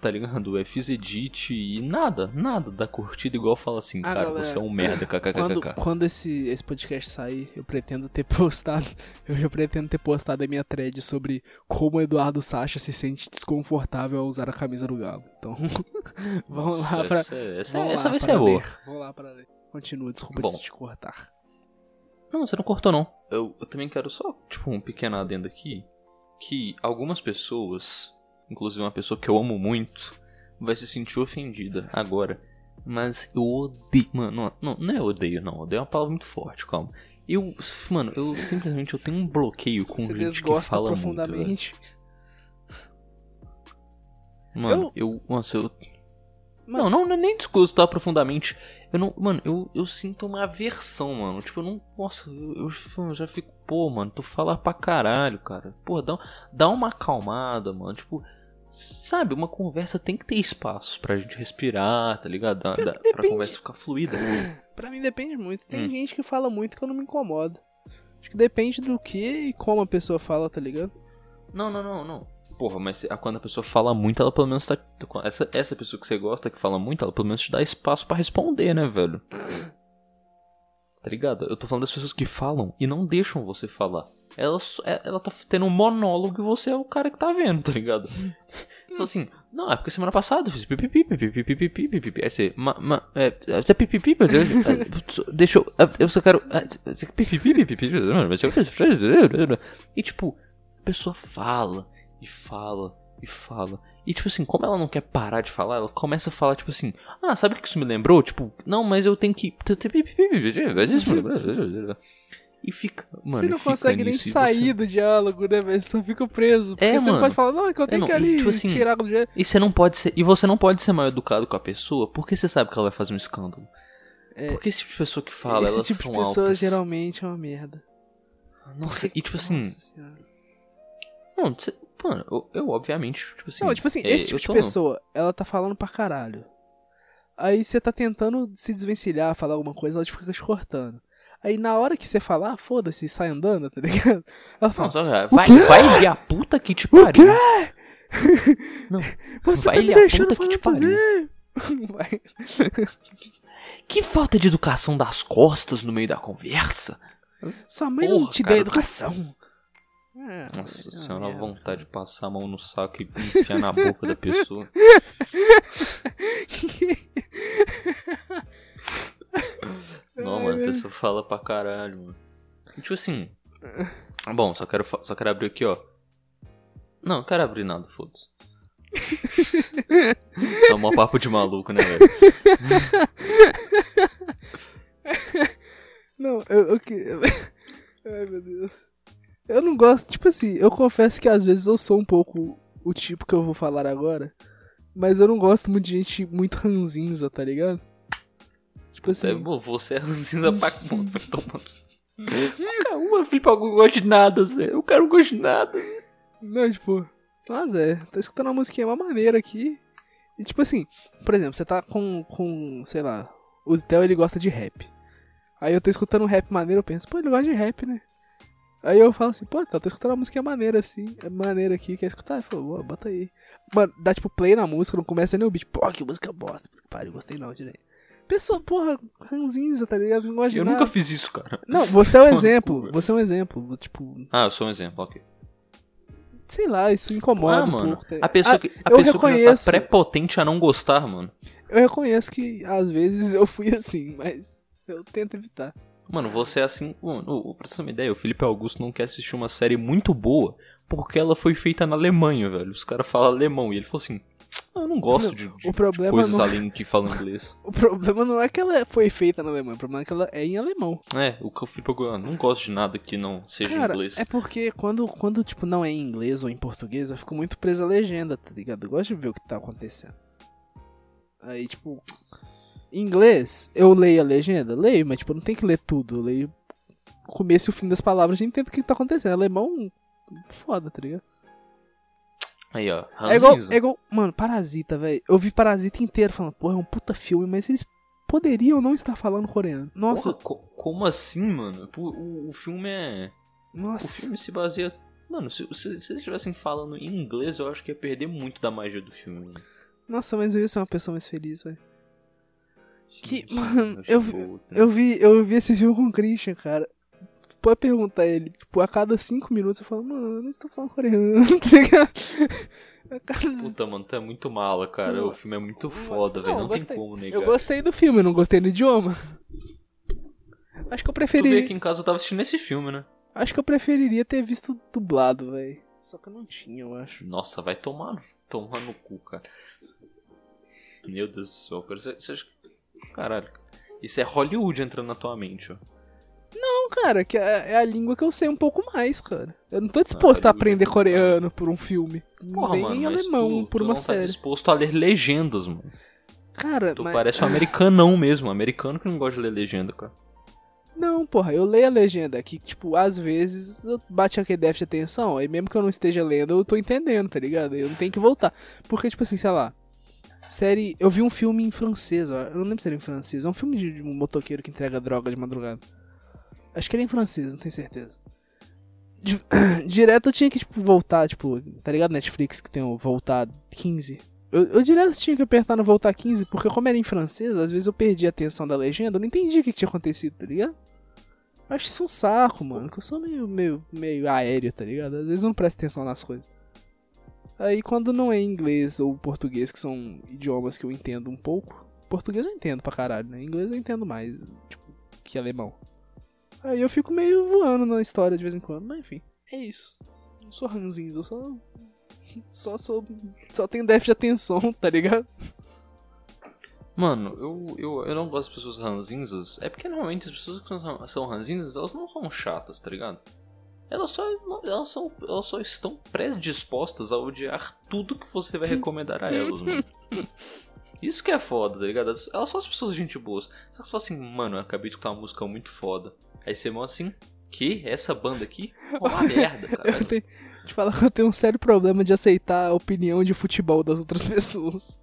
Tá ligado? É, fiz edit e nada, nada dá curtida igual fala assim, Ah, cara, galera, você é um merda, Quando, kkkk. quando esse, esse podcast sair, eu pretendo ter postado. Eu já pretendo ter postado a minha thread sobre como o Eduardo Sacha se sente desconfortável ao usar a camisa do Galo. Então, vamos Nossa, lá pra. essa, essa, vamos essa lá vai pra ser boa. Vamos lá ler. Continua, desculpa Bom. te cortar. Não, você não cortou não. Eu, eu também quero só, tipo, um pequeno adendo aqui. Que algumas pessoas, inclusive uma pessoa que eu amo muito, vai se sentir ofendida agora. Mas eu odeio. Mano, não, não, não é odeio, não. Odeio é uma palavra muito forte, calma. Eu, mano, eu simplesmente eu tenho um bloqueio com Você gente que fala muito. profundamente. Mano, eu. Nossa, eu. Mano. Não, não, não é nem desgostar profundamente. Eu não. Mano, eu, eu sinto uma aversão, mano. Tipo, eu não. Nossa, eu, eu, já fico. Pô, mano, tu fala pra caralho, cara. Pô, dá, dá uma acalmada, mano. Tipo. Sabe, uma conversa tem que ter espaços pra gente respirar, tá ligado? Dá, pra conversa ficar fluida. Pra mim depende muito. Tem Hum. gente que fala muito que eu não me incomodo. Acho que depende do que e como a pessoa fala, tá ligado? Não, não, não, não. Porra, mas quando a pessoa fala muito, ela pelo menos tá. Essa, essa pessoa que você gosta que fala muito, ela pelo menos te dá espaço pra responder, né, velho? Tá ligado? Eu tô falando das pessoas que falam e não deixam você falar. Ela, é- ela tá tendo um monólogo e você é o cara que tá vendo, tá ligado? Então assim, não, é porque semana passada eu fiz pipipi, pipipi, pipipi, pipipi. Aí você, ma, ma, é, você é pipipi, mas eu, é, deixa eu, eu só quero, é, é pipipi, pipipi, mas eu, e tipo, a pessoa fala e fala e fala. E tipo assim, como ela não quer parar de falar, ela começa a falar tipo assim: "Ah, sabe o que isso me lembrou? Tipo, não, mas eu tenho que e fica, mano, você não consegue nem e sair você- do diálogo, né? Você só fica preso. Porque É, você não mano. pode falar, não, é que eu tenho não, que e, ali tipo assim, tirar do jeito. E você não pode ser, e você não pode ser mal educado com a pessoa, porque você sabe que ela vai fazer um escândalo. É. Porque esse tipo de pessoa que fala, Esse elas tipo de são pessoa altas. geralmente é uma merda. Nossa, e tipo assim, Nossa senhora. não, você- mano, eu, eu, obviamente, tipo assim, não, tipo assim, é, esse tipo de pessoa, ela tá falando pra caralho. Aí você tá tentando se desvencilhar, falar alguma coisa, ela te fica te cortando. Aí na hora que você falar, foda-se, sai andando, tá ligado? Ela Não, fala, só, cara, vai, vai ir a puta que te pariu. Não, você vai tá me a deixando puta que falar te fazer. Vai. Que falta de educação das costas no meio da conversa. Sua mãe não Porra, te cara, do educação. É, Nossa é senhora, a vontade de passar a mão no saco e enfiar na boca da pessoa. Não, mano, a pessoa fala pra caralho, mano. Tipo assim. Bom, só quero, só quero abrir aqui, ó. Não, não quero abrir nada, foda-se. É um papo de maluco, né, velho? Não, eu, eu que. Ai, meu Deus. Eu não gosto, tipo assim, eu confesso que às vezes eu sou um pouco o tipo que eu vou falar agora, mas eu não gosto muito de gente muito ranzinza, tá ligado? Tipo assim, pô, você é ranzinza pra conta, vai tomando. Uma Algo não gosta de nada, Zé. O cara não gosta de nada, Zé. não, tipo, mas é, tô escutando uma musiquinha uma maneira aqui. E tipo assim, por exemplo, você tá com, com sei lá, o Theo ele gosta de rap. Aí eu tô escutando um rap maneiro, eu penso, pô, ele gosta de rap, né? Aí eu falo assim, pô, tá, tô escutando uma musiquinha maneira assim, é maneira aqui, quer escutar? Ele falou, "Boa, bota aí. Mano, dá tipo play na música, não começa nem o beat, pô, que música bosta, que pariu, gostei não, direito. Pessoa, porra, ranzinza, tá ligado? Não gosta de Eu nunca fiz isso, cara. Não, você é um exemplo, você é um exemplo, tipo, Ah, eu sou um exemplo, ok. sei lá, isso incomoda Ah, um mano. pouco. tá? A pessoa Ah, que, a pessoa que já reconheço. tá prepotente a não gostar, mano. Eu reconheço que às vezes eu fui assim, mas eu tento evitar. Mano, você é assim. Mano, pra você ter uma ideia, o Felipe Augusto não quer assistir uma série muito boa porque ela foi feita na Alemanha, velho. Os caras falam alemão. E ele falou assim: "Ah, Eu não gosto de, de- O problema de coisas não- além que falam inglês. O problema não é que ela foi feita na Alemanha, o problema é que ela é em alemão. É, o que o Felipe Augusto. "Ah, Não gosto de nada que não seja Cara, inglês. é porque quando, quando, tipo, não é em inglês ou em português, eu fico muito preso à legenda, tá ligado? Eu gosto de ver o que tá acontecendo. Aí, tipo, em inglês, eu leio a legenda? Leio, mas, tipo, não tenho que ler tudo. Eu leio o começo e o fim das palavras e entendo o que tá acontecendo. Alemão, foda, tá ligado? Aí, ó. É igual, é igual, mano, Parasita, velho. Eu vi Parasita inteiro falando, porra, é um puta filme, mas eles poderiam não estar falando coreano. Nossa, Porra, co- como assim, mano? O, o filme é. O nossa. filme se baseia. Mano, se, se, se eles estivessem falando em inglês, eu acho que ia perder muito da magia do filme. Nossa, mas eu ia ser uma pessoa mais feliz, velho. Que, mano, eu, que eu vi, eu vi esse filme com o Christian, cara. Pode perguntar ele, tipo, a cada cinco minutos eu falo, mano, eu não estou falando coreano, tá ligado? Cada- Puta, mano, tu é muito mala, cara. Não. O filme é muito Não, foda, não, velho. eu Não tem como negar. Eu gostei do filme, eu não gostei do idioma. Acho que eu Tu vê preferi. aqui em casa eu tava assistindo esse filme, né? Acho que eu preferiria ter visto dublado, velho. Só que eu não tinha, eu acho. Nossa, vai tomar, no- tomar no cu, cara. Meu Deus do céu, cara. Você, você acha... Caralho. Isso é Hollywood entrando na tua mente, ó. Não, cara, que é é a língua que eu sei um pouco mais, cara. Eu não tô disposto a Hollywood aprender é coreano por um filme. Porra, nem mano, alemão tu, por tu uma não tá série. disposto a ler legendas, mano. Cara, Tu mas... parece um americanão mesmo. Um americano que não gosta de ler legenda, cara. Não, porra, eu leio a legenda que, tipo, às vezes eu bate aquele déficit de atenção, aí mesmo que eu não esteja lendo, eu tô entendendo, tá ligado? Eu não tenho que voltar. Porque, tipo assim, sei lá, série. Eu vi um filme em francês, ó. Eu não lembro se era em francês. É um filme de, de um motoqueiro que entrega droga de madrugada. Acho que era em francês, não tenho certeza. Di- Direto eu tinha que, tipo, voltar, tipo, tá ligado? Netflix que tem o voltar 15. Eu, eu direto tinha que apertar no voltar 15, porque como era em francês, às vezes eu perdi a atenção da legenda, eu não entendi o que, que tinha acontecido, tá ligado? Eu acho isso um saco, mano, que eu sou meio, meio, meio aéreo, tá ligado? Às vezes eu não presto atenção nas coisas. Aí quando não é inglês ou português, que são idiomas que eu entendo um pouco, português eu entendo pra caralho, né? Inglês eu entendo mais, tipo, que alemão. Aí eu fico meio voando na história de vez em quando, mas enfim, é isso. Não sou ranzinho, eu sou só sou. Só tenho déficit de atenção, tá ligado? Mano, eu, eu, eu não gosto de pessoas ranzinzas. É porque normalmente as pessoas que são, são ranzinzas, elas não são chatas, tá ligado? Elas só, elas, são, elas só estão predispostas a odiar tudo que você vai recomendar a elas, mano. Isso que é foda, tá ligado? Elas são as pessoas gente boas. Só que você fala assim, mano, eu acabei de escutar uma música muito foda. Aí você mostra assim, que? Essa banda aqui? É uma merda, cara. Te falar que eu tenho um sério problema de aceitar a opinião de futebol das outras pessoas.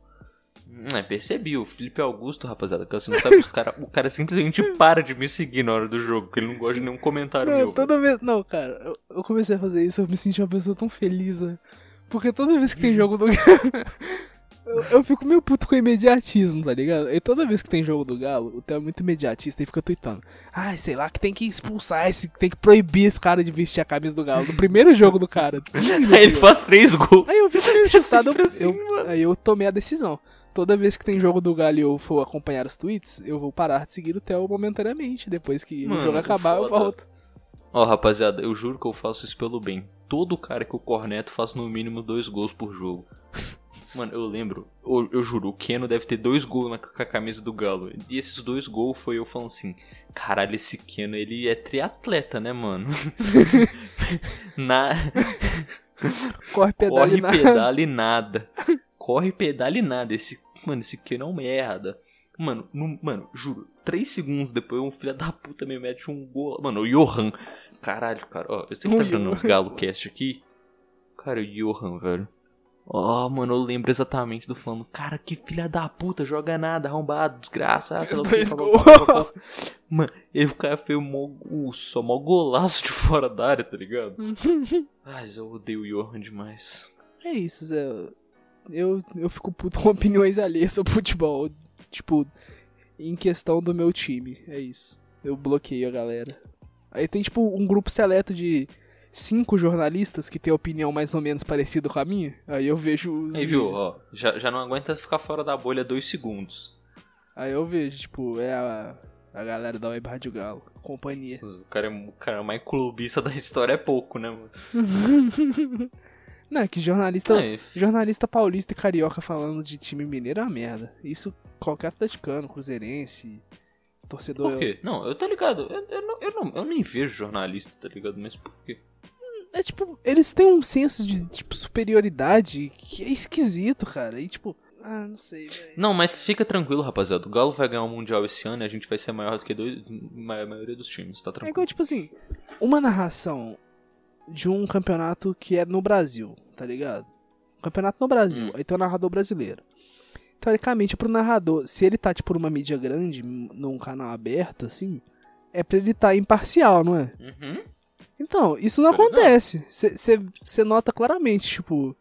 Hum, É, percebi, o Felipe Augusto, rapaziada, que você não sabe, os cara, o cara simplesmente para de me seguir na hora do jogo, porque ele não gosta de nenhum comentário Não, meu. toda vez. Não, cara, eu, eu comecei a fazer isso, eu me senti uma pessoa tão feliz, né? Porque toda vez que tem jogo do Galo. eu, eu fico meio puto com imediatismo, tá ligado? E toda vez que tem jogo do Galo, o Theo é muito imediatista e fica tweetando. Ai, sei lá, que tem que expulsar esse. Tem que proibir esse cara de vestir a camisa do Galo. No primeiro jogo do cara. Aí ele faz três gols. Aí eu fico meio chutado, assim, eu- aí eu tomei a decisão. Toda vez que tem jogo do Galo e eu for acompanhar os tweets, eu vou parar de seguir o Theo momentaneamente. Depois que o Mano, jogo acabar, eu foda. volto. Ó, rapaziada, eu juro que eu faço isso pelo bem. Todo cara que eu corneto faz no mínimo dois gols por jogo. Mano, eu lembro, eu, eu juro, o Keno deve ter dois gols na, com a camisa do Galo. E esses dois gols foi eu falando assim: caralho, esse Keno ele é triatleta, né, mano? Na... Corre, pedala Corre, e nada. Corre, pedala e nada. Esse, mano, esse Keno é um merda. Mano, não- mano, juro, três segundos depois um filho da puta me mete um gol. Mano, o Johan. Caralho, cara, ó, eu sei que tá O vendo o. Galo Cast aqui. Cara, o Johan, velho. Ó, mano, eu lembro exatamente do falando, cara, que filha da puta, joga nada, arrombado, desgraça. sei lá o que. Mano, ele o cara fez mó, só mó golaço de fora da área, tá ligado? Mas eu odeio o Johan demais. É isso, Zé. Eu, eu fico puto com opiniões alheias sobre futebol. Tipo, em questão do meu time. É isso. Eu bloqueio a galera. Aí tem, tipo, um grupo seleto de cinco jornalistas que tem opinião mais ou menos parecida com a minha. Aí eu vejo os. Aí, viu, ó, já, já não aguenta ficar fora da bolha dois segundos. Aí eu vejo, tipo, é a, a galera da Web Rádio Galo. Companhia. O cara, é- o cara mais clubista da história é pouco, né, mano? Não, é que jornalista. E- Jornalista paulista e carioca falando de time mineiro é uma merda. Isso qualquer atleticano, cruzeirense, torcedor. Por quê? Não, eu tô ligado. Eu, eu, não, eu, não, eu nem vejo jornalista, tá ligado? Mas por quê? É tipo, eles têm um senso de tipo, superioridade que é esquisito, cara. E tipo, ah, não sei, velho. Não, mas fica tranquilo, rapaziada. O Galo vai ganhar o Mundial esse ano e a gente vai ser maior do que dois, a maioria dos times, tá É tranquilo. igual, tipo assim, uma narração de um campeonato que é no Brasil, tá ligado? Um campeonato no Brasil, Hum. aí tem o narrador brasileiro. Teoricamente, pro narrador, se ele tá, tipo, numa mídia grande, num canal aberto, assim, é pra ele tá imparcial, não é? Uhum. Então, isso não ligado. acontece. Você nota claramente, tipo.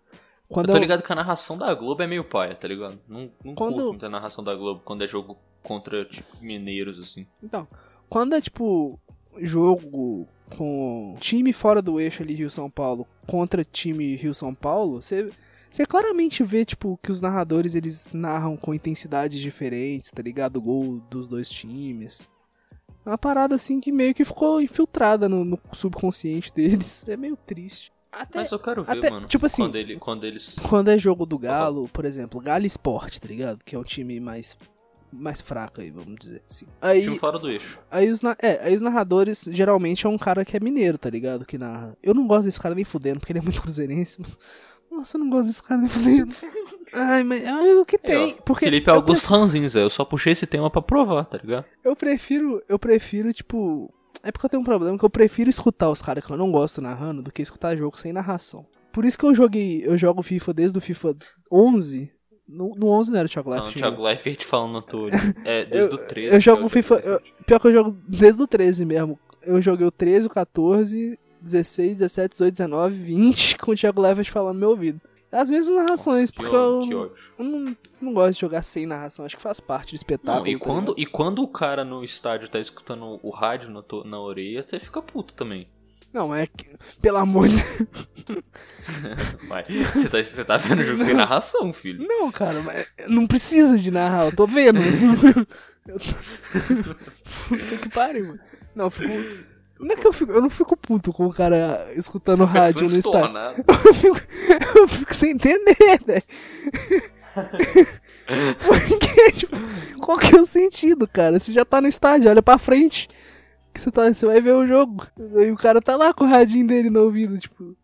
Quando eu tô é um- ligado que a narração da Globo é meio paia, tá ligado? Não, não Quando- curto muito a narração da Globo quando é jogo contra, tipo, mineiros, assim. Então, quando é tipo jogo com time fora do eixo ali Rio-São Paulo contra time Rio-São Paulo, você você claramente vê tipo que os narradores eles narram com intensidades diferentes, tá ligado? O gol dos dois times. É uma parada assim que meio que ficou infiltrada no, no subconsciente deles. É meio triste. Até Mas eu quero ver, até- mano. tipo assim- Quando, ele, quando eles. quando é jogo do Galo, por exemplo, Galo Esporte, tá ligado? Que é um time mais mais fraco aí, vamos dizer assim. Aí Time fora do eixo. Aí os, é, aí os narradores geralmente é um cara que é mineiro, tá ligado? Que narra. Eu não gosto desse cara nem fudendo, porque ele é muito cruzeirense. Nossa, eu não gosto desse cara nem fudendo. Ai, mas é o que Aí, tem. porque Felipe Augusto Ranzinza, eu só puxei esse tema pra provar, tá ligado? eu prefiro, eu prefiro, tipo. É porque eu tenho um problema que eu prefiro escutar os caras que eu não gosto narrando do que escutar jogo sem narração. Por isso que eu joguei, eu jogo FIFA desde o FIFA 11. No, no 11 não era o Thiago Não, o Leifert. Thiago Leifert falando no Twitter. É, desde Eu- o 13. eu jogo FIFA- Leifert. Pior que eu jogo desde o 13 mesmo. Eu joguei o 13, o 14, 16, 17, 18, 19, 20 com o Thiago Leifert falando no meu ouvido. As mesmas narrações, Nossa, que porque ódio, eu, eu não, não gosto de jogar sem narração, acho que faz parte do espetáculo. Não, e quando, e quando o cara no estádio tá escutando o rádio na, na orelha, você fica puto também. Não, é que, pelo amor de Deus. Vai. Você tá, você tá vendo o jogo sem narração, filho. Não, cara, mas não precisa de narrar, eu tô vendo. eu tô... Puta que pariu, mano. Não, eu fico, Não é que eu fico. Eu não fico puto com o cara escutando Fica rádio no estádio. Eu fico, eu fico sem entender, velho. Porque, tipo, qual que é o sentido, cara? Você já tá no estádio, olha pra frente. Que você, tá, você vai ver o jogo. E o cara tá lá com o radinho dele no ouvido, tipo.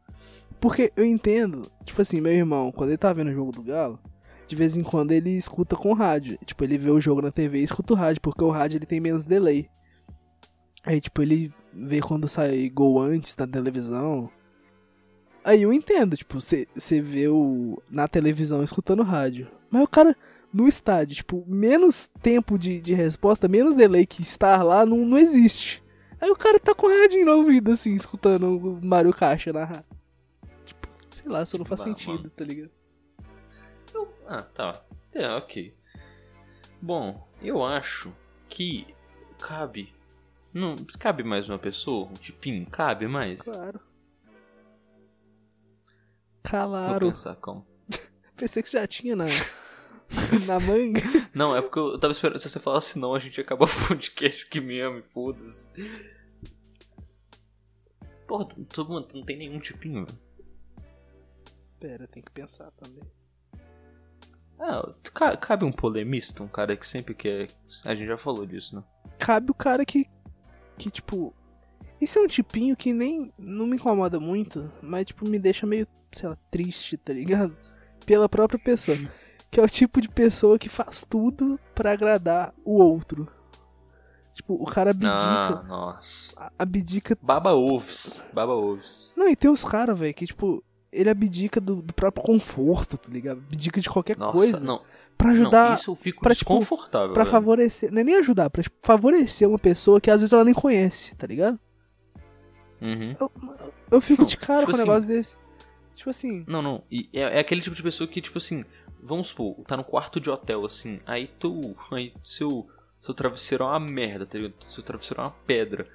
Porque eu entendo, tipo assim, meu irmão, quando ele tá vendo o jogo do Galo, de vez em quando ele escuta com rádio. Tipo, ele vê o jogo na TV e escuta o rádio, porque o rádio ele tem menos delay. Aí, tipo, ele vê quando sai gol antes na televisão. Aí eu entendo, tipo, você vê o na televisão escutando rádio. Mas o cara no estádio, tipo, menos tempo de, de resposta, menos delay que estar lá não, não existe. Aí o cara tá com o rádio no ouvido, assim, escutando o Mario Caixa na rádio. Tipo, sei lá, isso não faz Bah, sentido, mano. tá ligado? Ah, tá. É, ok. Bom, eu acho que cabe. Não, cabe mais uma pessoa? Um tipinho? Cabe mais? Claro. Vou Claro. pensar, calma. Pensei que já tinha na, na manga. Não, é porque eu tava esperando. Se você falasse não, a gente ia acabar o podcast que me ama, e foda-se. Porra, tu, tu, mano, tu não tem nenhum tipinho, velho. Pera, tem que pensar também. Ah, ca- cabe um polemista, um cara que sempre quer. A gente já falou disso, né? cabe o cara que. Que, tipo. Isso é um tipinho que nem. Não me incomoda muito, mas, tipo, me deixa meio, sei lá, triste, tá ligado? Pela própria pessoa. Que é o tipo de pessoa que faz tudo pra agradar o outro. Tipo, o cara Ah, abdica. nossa. a- Abdica. Baba ovos. Baba ovos. Não, e tem uns caras, velho, que, tipo. Ele abdica do, do próprio conforto, tá ligado? Abdica de qualquer Nossa, coisa não. pra Não, ajudar. isso eu fico pra, tipo, desconfortável. Pra velho. favorecer. Não é nem ajudar, pra tipo, favorecer uma pessoa que às vezes ela nem conhece, tá ligado? Uhum. Eu, eu fico Não, de cara tipo com um assim- negócio desse. Tipo assim. Não, não. E é, é aquele tipo de pessoa que, tipo assim, vamos supor, tá no quarto de hotel, assim, aí tu. Aí seu. Seu travesseiro é uma merda, tá ligado? Seu travesseiro é uma pedra.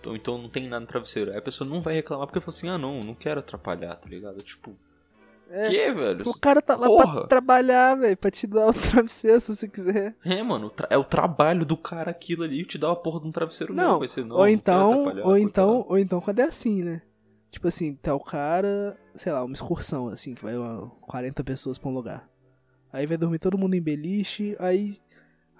Então, então não tem nada no travesseiro. Aí a pessoa não vai reclamar porque fala assim, ah não, não quero atrapalhar, tá ligado? Tipo, É, que, velho? o cara tá lá pra Porra. trabalhar, velho, pra te dar o travesseiro se você quiser. É, mano, é o trabalho do cara aquilo ali te dá uma porra de um travesseiro Não, não, vai ser, não ou não então, atrapalhar, ou então, ou então quando é assim, né? Tipo assim, tá o cara, sei lá, uma excursão, assim, que vai ó, 40 pessoas pra um lugar. Aí vai dormir todo mundo em beliche, aí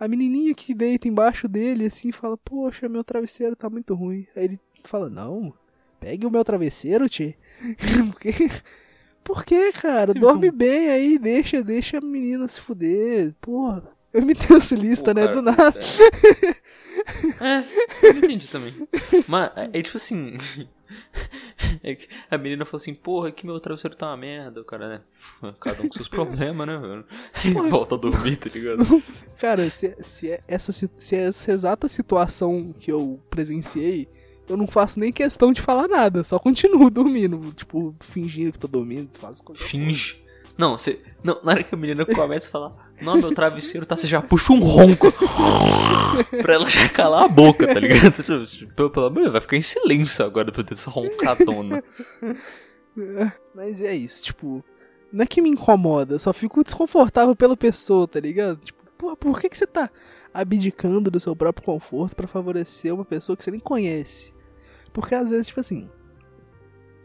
a menininha que deita embaixo dele, assim, fala, poxa, meu travesseiro tá muito ruim. Aí ele fala, não, pegue o meu travesseiro, tchê. Por quê? Por quê, cara? Sim, Dorme como- bem aí, deixa, deixa a menina se fuder. Porra, eu me tenso lista, Pô, né, cara, do nada. É, é eu não entendi também. Mas é, é tipo assim. é a menina falou assim, porra, que meu travesseiro tá uma merda, o cara, né? Cada um com seus problemas, né? E volta a dormir, tá ligado? Cara, se, se, é essa, se é essa exata situação que eu presenciei, eu não faço nem questão de falar nada, só continuo dormindo, tipo, fingindo que tô dormindo, faço coisa. Finge. Não, você. Não, na hora que a menina começa a falar, não, meu travesseiro tá, você já puxa um ronco. pra ela já calar a boca, tá ligado? Você, tipo, pelo, amor vai ficar em silêncio agora depois dessa roncadona. Mas é isso, tipo, não é que me incomoda, só fico desconfortável pela pessoa, tá ligado? Tipo, pô, por que, que você tá abdicando do seu próprio conforto pra favorecer uma pessoa que você nem conhece? Porque às vezes, tipo assim,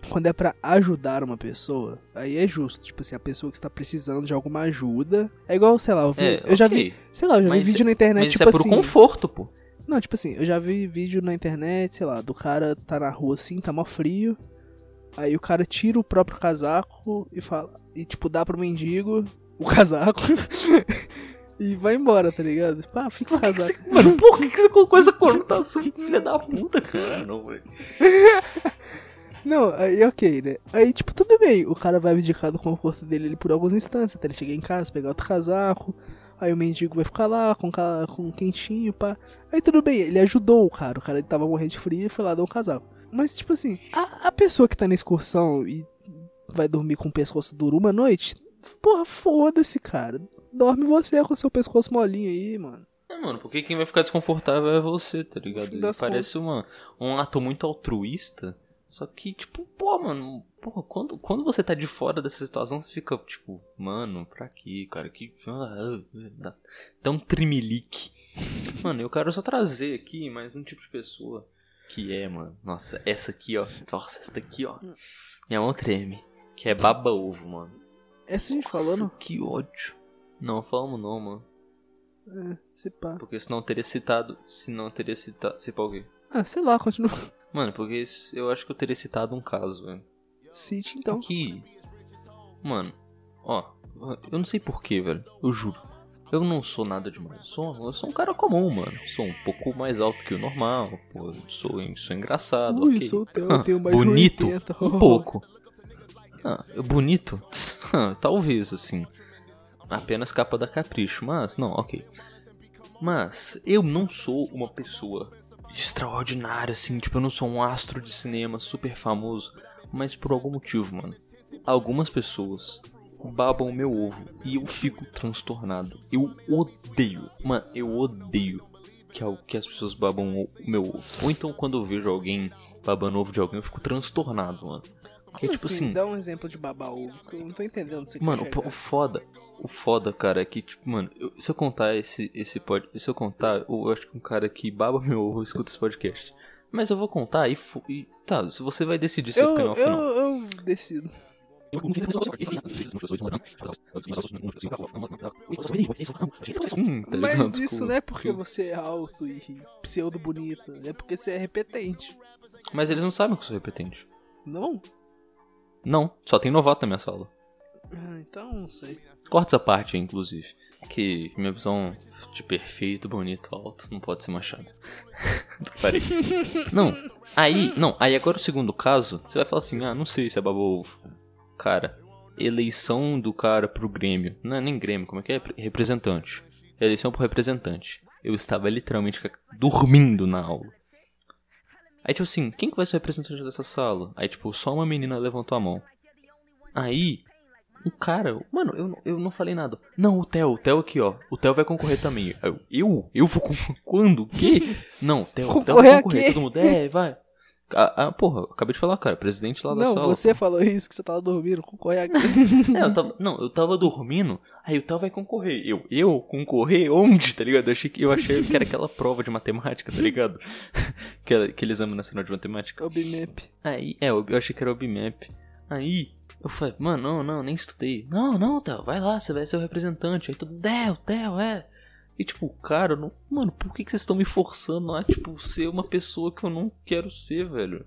quando é pra ajudar uma pessoa, aí é justo. Tipo assim, a pessoa que está precisando de alguma ajuda. É igual, sei lá, eu, vi- É, eu já ok. vi. Sei lá, eu já Mas vi vídeo na internet, Mas tipo isso é por assim. conforto, pô. Não, tipo assim, eu já vi vídeo na internet, sei lá, do cara tá na rua assim, tá mó frio. Aí o cara tira o próprio casaco e fala. E tipo, dá pro mendigo o casaco. e vai embora, tá ligado? Tipo, ah, fica o Por que que casaco. você- Mano, por que, que você colocou essa conotação, filha da puta, cara? Não, velho. Não, aí ok, né? Aí, tipo, tudo bem. O cara vai abdicar do conforto dele ali por alguns instantes, até ele chegar em casa, pegar outro casaco. Aí o mendigo vai ficar lá com, com um quentinho, pá. Aí tudo bem, ele ajudou o cara. O cara ele tava morrendo de frio e foi lá dar um casaco. Mas, tipo assim, a, a pessoa que tá na excursão e vai dormir com o pescoço duro uma noite, porra, foda-se, cara. Dorme você com seu pescoço molinho aí, mano. É, mano, porque quem vai ficar desconfortável é você, tá ligado? parece uma, um ato muito altruísta. Só que, tipo, pô, mano, porra, quando, quando você tá de fora dessa situação, você fica, tipo, mano, pra quê, cara? Que. ah, Dá, um trimelique. Mano, eu quero só trazer aqui mais um tipo de pessoa que é, mano. Nossa, essa aqui, ó. Nossa, essa daqui, ó. Minha mão treme. Que é baba ovo, mano. Essa a gente Nossa, falou, não? que ódio. Não, falamos não, mano. É, se pá. Porque senão eu teria citado. Se não eu teria citado. Se pá o quê? Ah, sei lá, continua. Mano, porque eu acho que eu teria citado um caso, velho. Cite então. Que. Mano, ó. Eu não sei porquê, velho. Eu juro. Eu não sou nada demais. Eu sou, eu sou um cara comum, mano. Sou um pouco mais alto que o normal. Pô, sou, sou engraçado. Ui, ok. sou teu, Ah, tenho mais bonito? 80. Um pouco. Ah, bonito? Ah, Talvez, assim. Apenas capa da capricho, mas não, ok. Mas eu não sou uma pessoa extraordinária, assim, tipo, eu não sou um astro de cinema super famoso. Mas por algum motivo, mano. Algumas pessoas babam o meu ovo e eu fico transtornado. Eu odeio, mano, eu odeio que, que as pessoas babam o meu ovo. Ou então quando eu vejo alguém babando ovo de alguém, eu fico transtornado, mano. Como tipo assim? assim, Dá um exemplo de babar ovo, que eu não tô entendendo. Você Mano, o, o foda, o foda, cara, é que, tipo, mano, eu- se eu contar esse, esse pod, se eu contar, eu acho que um cara que baba meu ovo escuta esse podcast. Mas eu vou contar e, e tá, se você vai decidir se eu, eu, ficar no eu, final. eu decido. Hum, tá Mas ligado? isso Tipo, não é porque que- você é alto e pseudo bonito, é porque você é repetente. Mas eles não sabem que eu sou repetente. Não? Não, só tem novato na minha sala. Ah, então não sei. Corta essa parte aí, inclusive. Que minha visão de perfeito, bonito, alto, não pode ser manchada. Parei. Não, aí, não, aí agora o segundo caso, você vai falar assim, ah, não sei se é babou. Cara, eleição do cara pro Grêmio. Não é nem Grêmio, como é que é? Representante. Eleição pro representante. Eu estava literalmente dormindo na aula. Aí, tipo assim, quem que vai ser o representante dessa sala? Aí, tipo, só uma menina levantou a mão. Aí, um cara, mano, eu, não- eu não falei nada. Não, o Theo, o Theo aqui, ó. O Theo vai concorrer também. Eu? Eu, eu vou concorrer? Quando? O quê? Não, o Theo, o Theo vai concorrer. Todo mundo, é, vai. Ah, ah, porra, acabei de falar, cara. Presidente lá da Não, sala. você falou isso que você tava dormindo, concorre aqui. É, eu tava, não, eu tava dormindo, aí o Theo vai concorrer. Eu, eu concorrer onde, tá ligado? Eu achei que, eu achei que era aquela prova de matemática, tá ligado? aquele, aquele exame nacional de matemática. o BMAP. Aí, é, eu eu achei que era o BMAP. Aí, eu falei, mano, não, não, nem estudei. Não, não, Theo, vai lá, você vai ser o representante. Aí todo, Theo, Theo, é. E tipo, cara, não, mano, por que, que vocês estão me forçando a, tipo, ser uma pessoa que eu não quero ser, velho?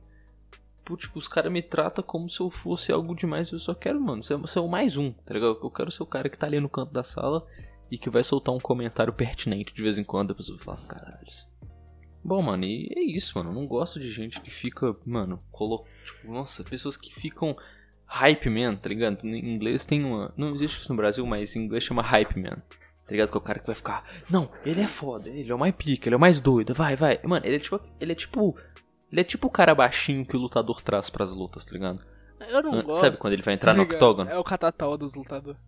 Pô, tipo, os caras me tratam como se eu fosse algo demais eu só quero, mano, ser, ser o mais um, tá ligado? Eu quero ser o cara que tá ali no canto da sala e que vai soltar um comentário pertinente de vez em quando, a pessoa fala, caralho. Bom, mano, e é isso, mano. Eu não gosto de gente que fica, mano, colo... tipo, nossa, pessoas que ficam hype man, tá ligado? Em inglês tem uma. Não existe isso no Brasil, mas em inglês chama hype man. Tá ligado? Que é o cara que vai ficar. Não, ele é foda, ele é o mais pica, ele é o mais doido, vai, vai. Mano, ele é tipo. Ele é tipo. Ele é tipo o cara baixinho que o lutador traz pras lutas, tá ligado? Eu não Ah, gosto. Sabe quando ele vai entrar tá no octógono? É o catatal dos lutadores.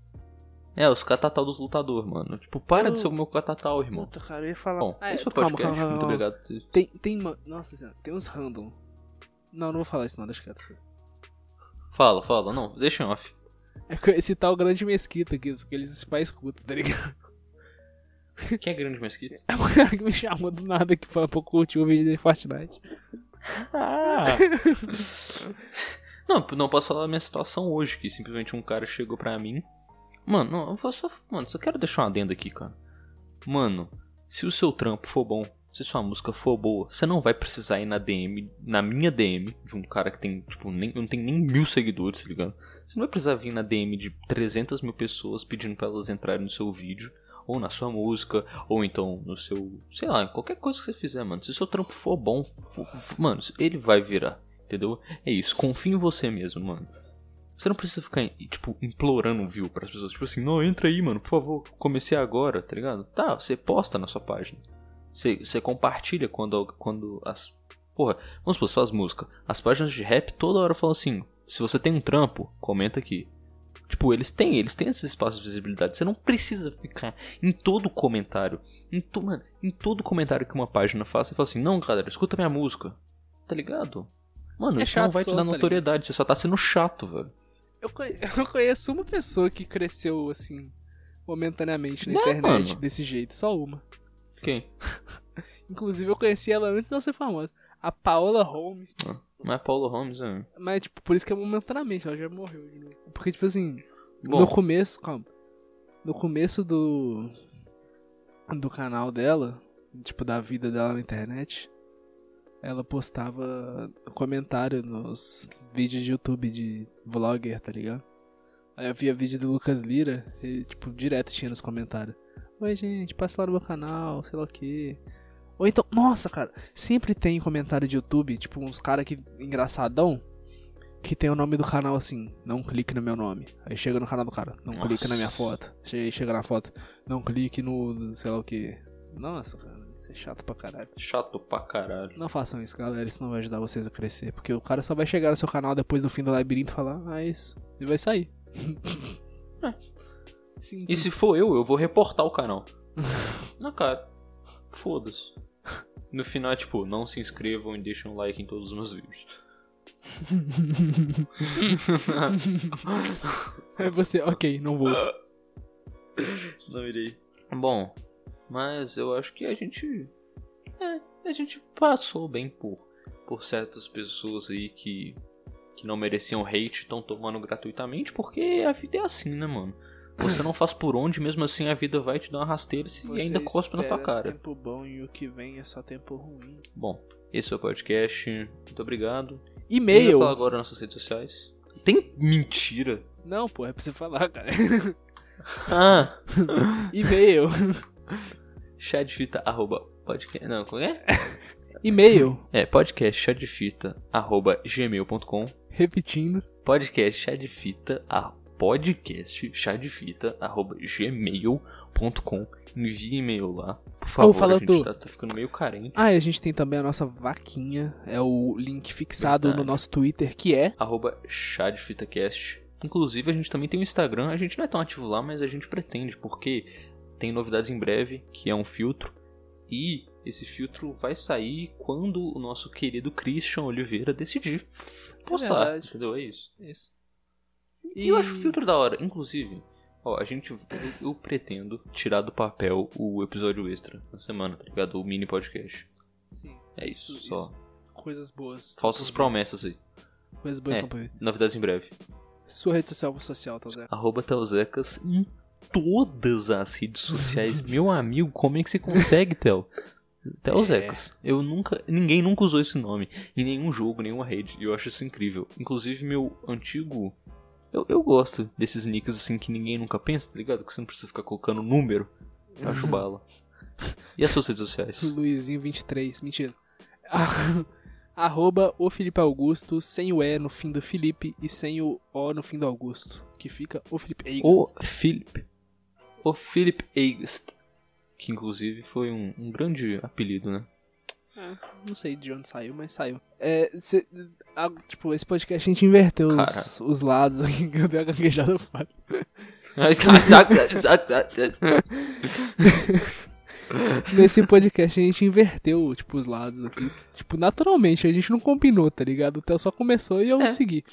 É, os catatal dos lutadores, mano. Tipo, para Eu- de ser o meu catatal, irmão. Puta, cara, eu ia falar. Bom, Ah, esse foi o calma, podcast. calma, Muito calma. obrigado. Tem, tem, uma- nossa senhora, tem uns random. Não, não vou falar isso não, deixa quieto. Fala, fala. Não, deixa em off. É esse tal grande mesquita aqui, isso que eles pais escutam, tá ligado? Quem é grande mesquita? É o cara que me chamou do nada aqui falando pra eu curtir o vídeo de Fortnite. Ah. não, não posso falar da minha situação hoje, que simplesmente um cara chegou pra mim. Mano, não, eu vou só. Mano, só quero deixar uma adenda aqui, cara. Mano, se o seu trampo for bom, se sua música for boa, você não vai precisar ir na DM, na minha DM, de um cara que tem, tipo, nem, não tem nem mil seguidores, tá ligado? Você não vai precisar vir na DM de 300 mil pessoas pedindo pra elas entrarem no seu vídeo, ou na sua música, ou então no seu. Sei lá, qualquer coisa que você fizer, mano. Se o seu trampo for bom, for- mano, ele vai virar, entendeu? É isso, confia em você mesmo, mano. Você não precisa ficar, tipo, implorando view pras pessoas. Tipo assim, não, entra aí, mano, por favor. Comecei agora, tá ligado? Tá, você posta na sua página. Você, você compartilha quando, quando as. Porra, vamos supor, suas músicas. As páginas de rap toda hora falam assim: se você tem um trampo, comenta aqui. Tipo, eles têm, eles têm esses espaços de visibilidade. Você não precisa ficar em todo comentário. Em, to, mano, em todo comentário que uma página faz, você fala assim: não, galera, escuta minha música. Tá ligado? Mano, É isso não vai te dar tá notoriedade. Você só tá sendo chato, velho. Eu, eu conheço uma pessoa que cresceu assim, momentaneamente na Né, internet mano? desse jeito, só uma. Quem? Inclusive eu conheci ela antes de ela ser famosa. A Paola Holmes. Mas Paulo Holmes, é. Mas, tipo, por isso que é momentaneamente, ela já morreu de novo. Porque, tipo assim, Bom, no começo, calma. No começo do. Do canal dela, tipo, da vida dela na internet, ela postava comentário nos vídeos de YouTube de vlogger, tá ligado? Aí eu via vídeo do Lucas Lira e, tipo, direto tinha nos comentários. Oi, gente, passa lá no meu canal, sei lá o quê. Ou então, nossa, cara, sempre tem comentário de YouTube, tipo, uns caras que engraçadão, que tem o nome do canal assim, não clique no meu nome. Aí chega no canal do cara, não Nossa. clique na minha foto. Chega, chega na foto, não clique no, sei lá o que. Nossa, cara, isso é chato pra caralho. chato pra caralho. Não façam isso, galera, isso não vai ajudar vocês a crescer. Porque o cara só vai chegar no seu canal depois do fim do labirinto e falar, ah, isso. E vai sair. Sim, E se for eu, eu vou reportar o canal. Na cara. Foda-se. No final é tipo, não se inscrevam e deixem um like em todos os meus vídeos. Aí você, ok, não vou. Não irei. Bom, mas eu acho que a gente. É, a gente passou bem por, por certas pessoas aí que, que não mereciam hate estão tomando gratuitamente, porque a vida é assim, né, mano? Você não faz por onde, mesmo assim a vida vai te dar uma rasteira e Você ainda cospe na tua cara. tempo bom e o que vem é só tempo ruim. Bom, esse é o podcast. Muito obrigado. E-mail. falar agora nas suas redes sociais? Tem mentira? Não, pô, é pra você falar, cara. Ah! E-mail. chá de fita arroba podcast. Não, como é? E-mail. É, podcast fita arroba gmail.com. Repetindo. Podcast chá de fita a podcast gmail.com. Envie e-mail lá. Por favor, fala a gente tá, tá ficando meio carente. Ah, e a gente tem também a nossa vaquinha. É o link fixado Verdade. no nosso Twitter, que é. arroba chá de fita cast. Inclusive a gente também tem o Instagram, a gente não é tão ativo lá, mas a gente pretende, porque tem novidades em breve, que é um filtro. E esse filtro vai sair quando o nosso querido Christian Oliveira decidir postar. verdade. entendeu? É isso. Isso. E eu acho o filtro da hora. Inclusive, ó, a gente. Eu, eu pretendo tirar do papel o episódio extra na semana, tá ligado? O mini podcast. Sim. É isso, só. Coisas boas. Falsas promessas aí. Coisas boas É. estão por vir. Novidades em breve. Sua rede social social, tá Zé? Arroba Telzecas em todas as redes sociais. Meu amigo, como é que você consegue, Tel? Telzecas. Eu nunca. Ninguém nunca usou esse nome em nenhum jogo, nenhuma rede. E eu acho isso incrível. Inclusive, meu antigo. Eu, eu gosto desses nicks assim que ninguém nunca pensa, tá ligado? Que você não precisa ficar colocando número. Eu acho bala. E as suas redes sociais? Luizinho 23, mentira. Arroba o Felipe Augusto, sem o E no fim do Felipe e sem o O no fim do Augusto. Que fica o Felipe Eigas. O Philip. O Philip Eigst. Que inclusive foi um, um grande apelido, né? É, não sei de onde saiu, mas saiu. É, cê- a- tipo, esse podcast a gente inverteu os, os lados aqui, que eu dei uma gaguejada foda. Nesse podcast a gente inverteu, tipo, os lados aqui. Tipo, naturalmente, a gente não combinou, tá ligado? O Theo só começou e eu É. segui.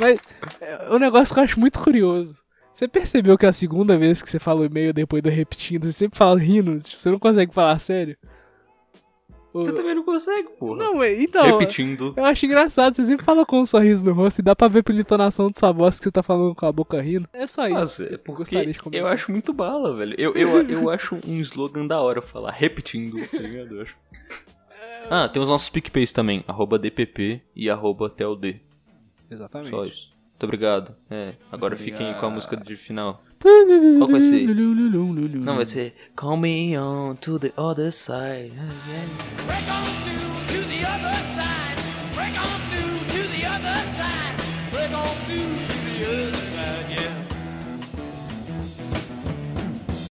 Mas é um negócio que eu acho muito curioso. Você percebeu que é a segunda vez que você fala o e-mail depois do repetindo, você sempre fala rindo, tipo, você não consegue falar sério? Você também não consegue, porra. Não, mas- então. Repetindo. Eu acho engraçado, você sempre fala com um sorriso no rosto e dá pra ver pela entonação de sua voz que você tá falando com a boca rindo. É só isso. Nossa, é porque comentar. eu acho muito bala, velho. Eu, eu, eu acho um slogan da hora falar repetindo, tá ligado? Eu acho. Ah, tem os nossos PicPays também, arroba DPP e arroba TLD. Exatamente. Só isso. Muito obrigado. É, agora Muito fiquem com a música de final. Qual vai ser? Não, Não, vai ser Call me on to the other side. Break on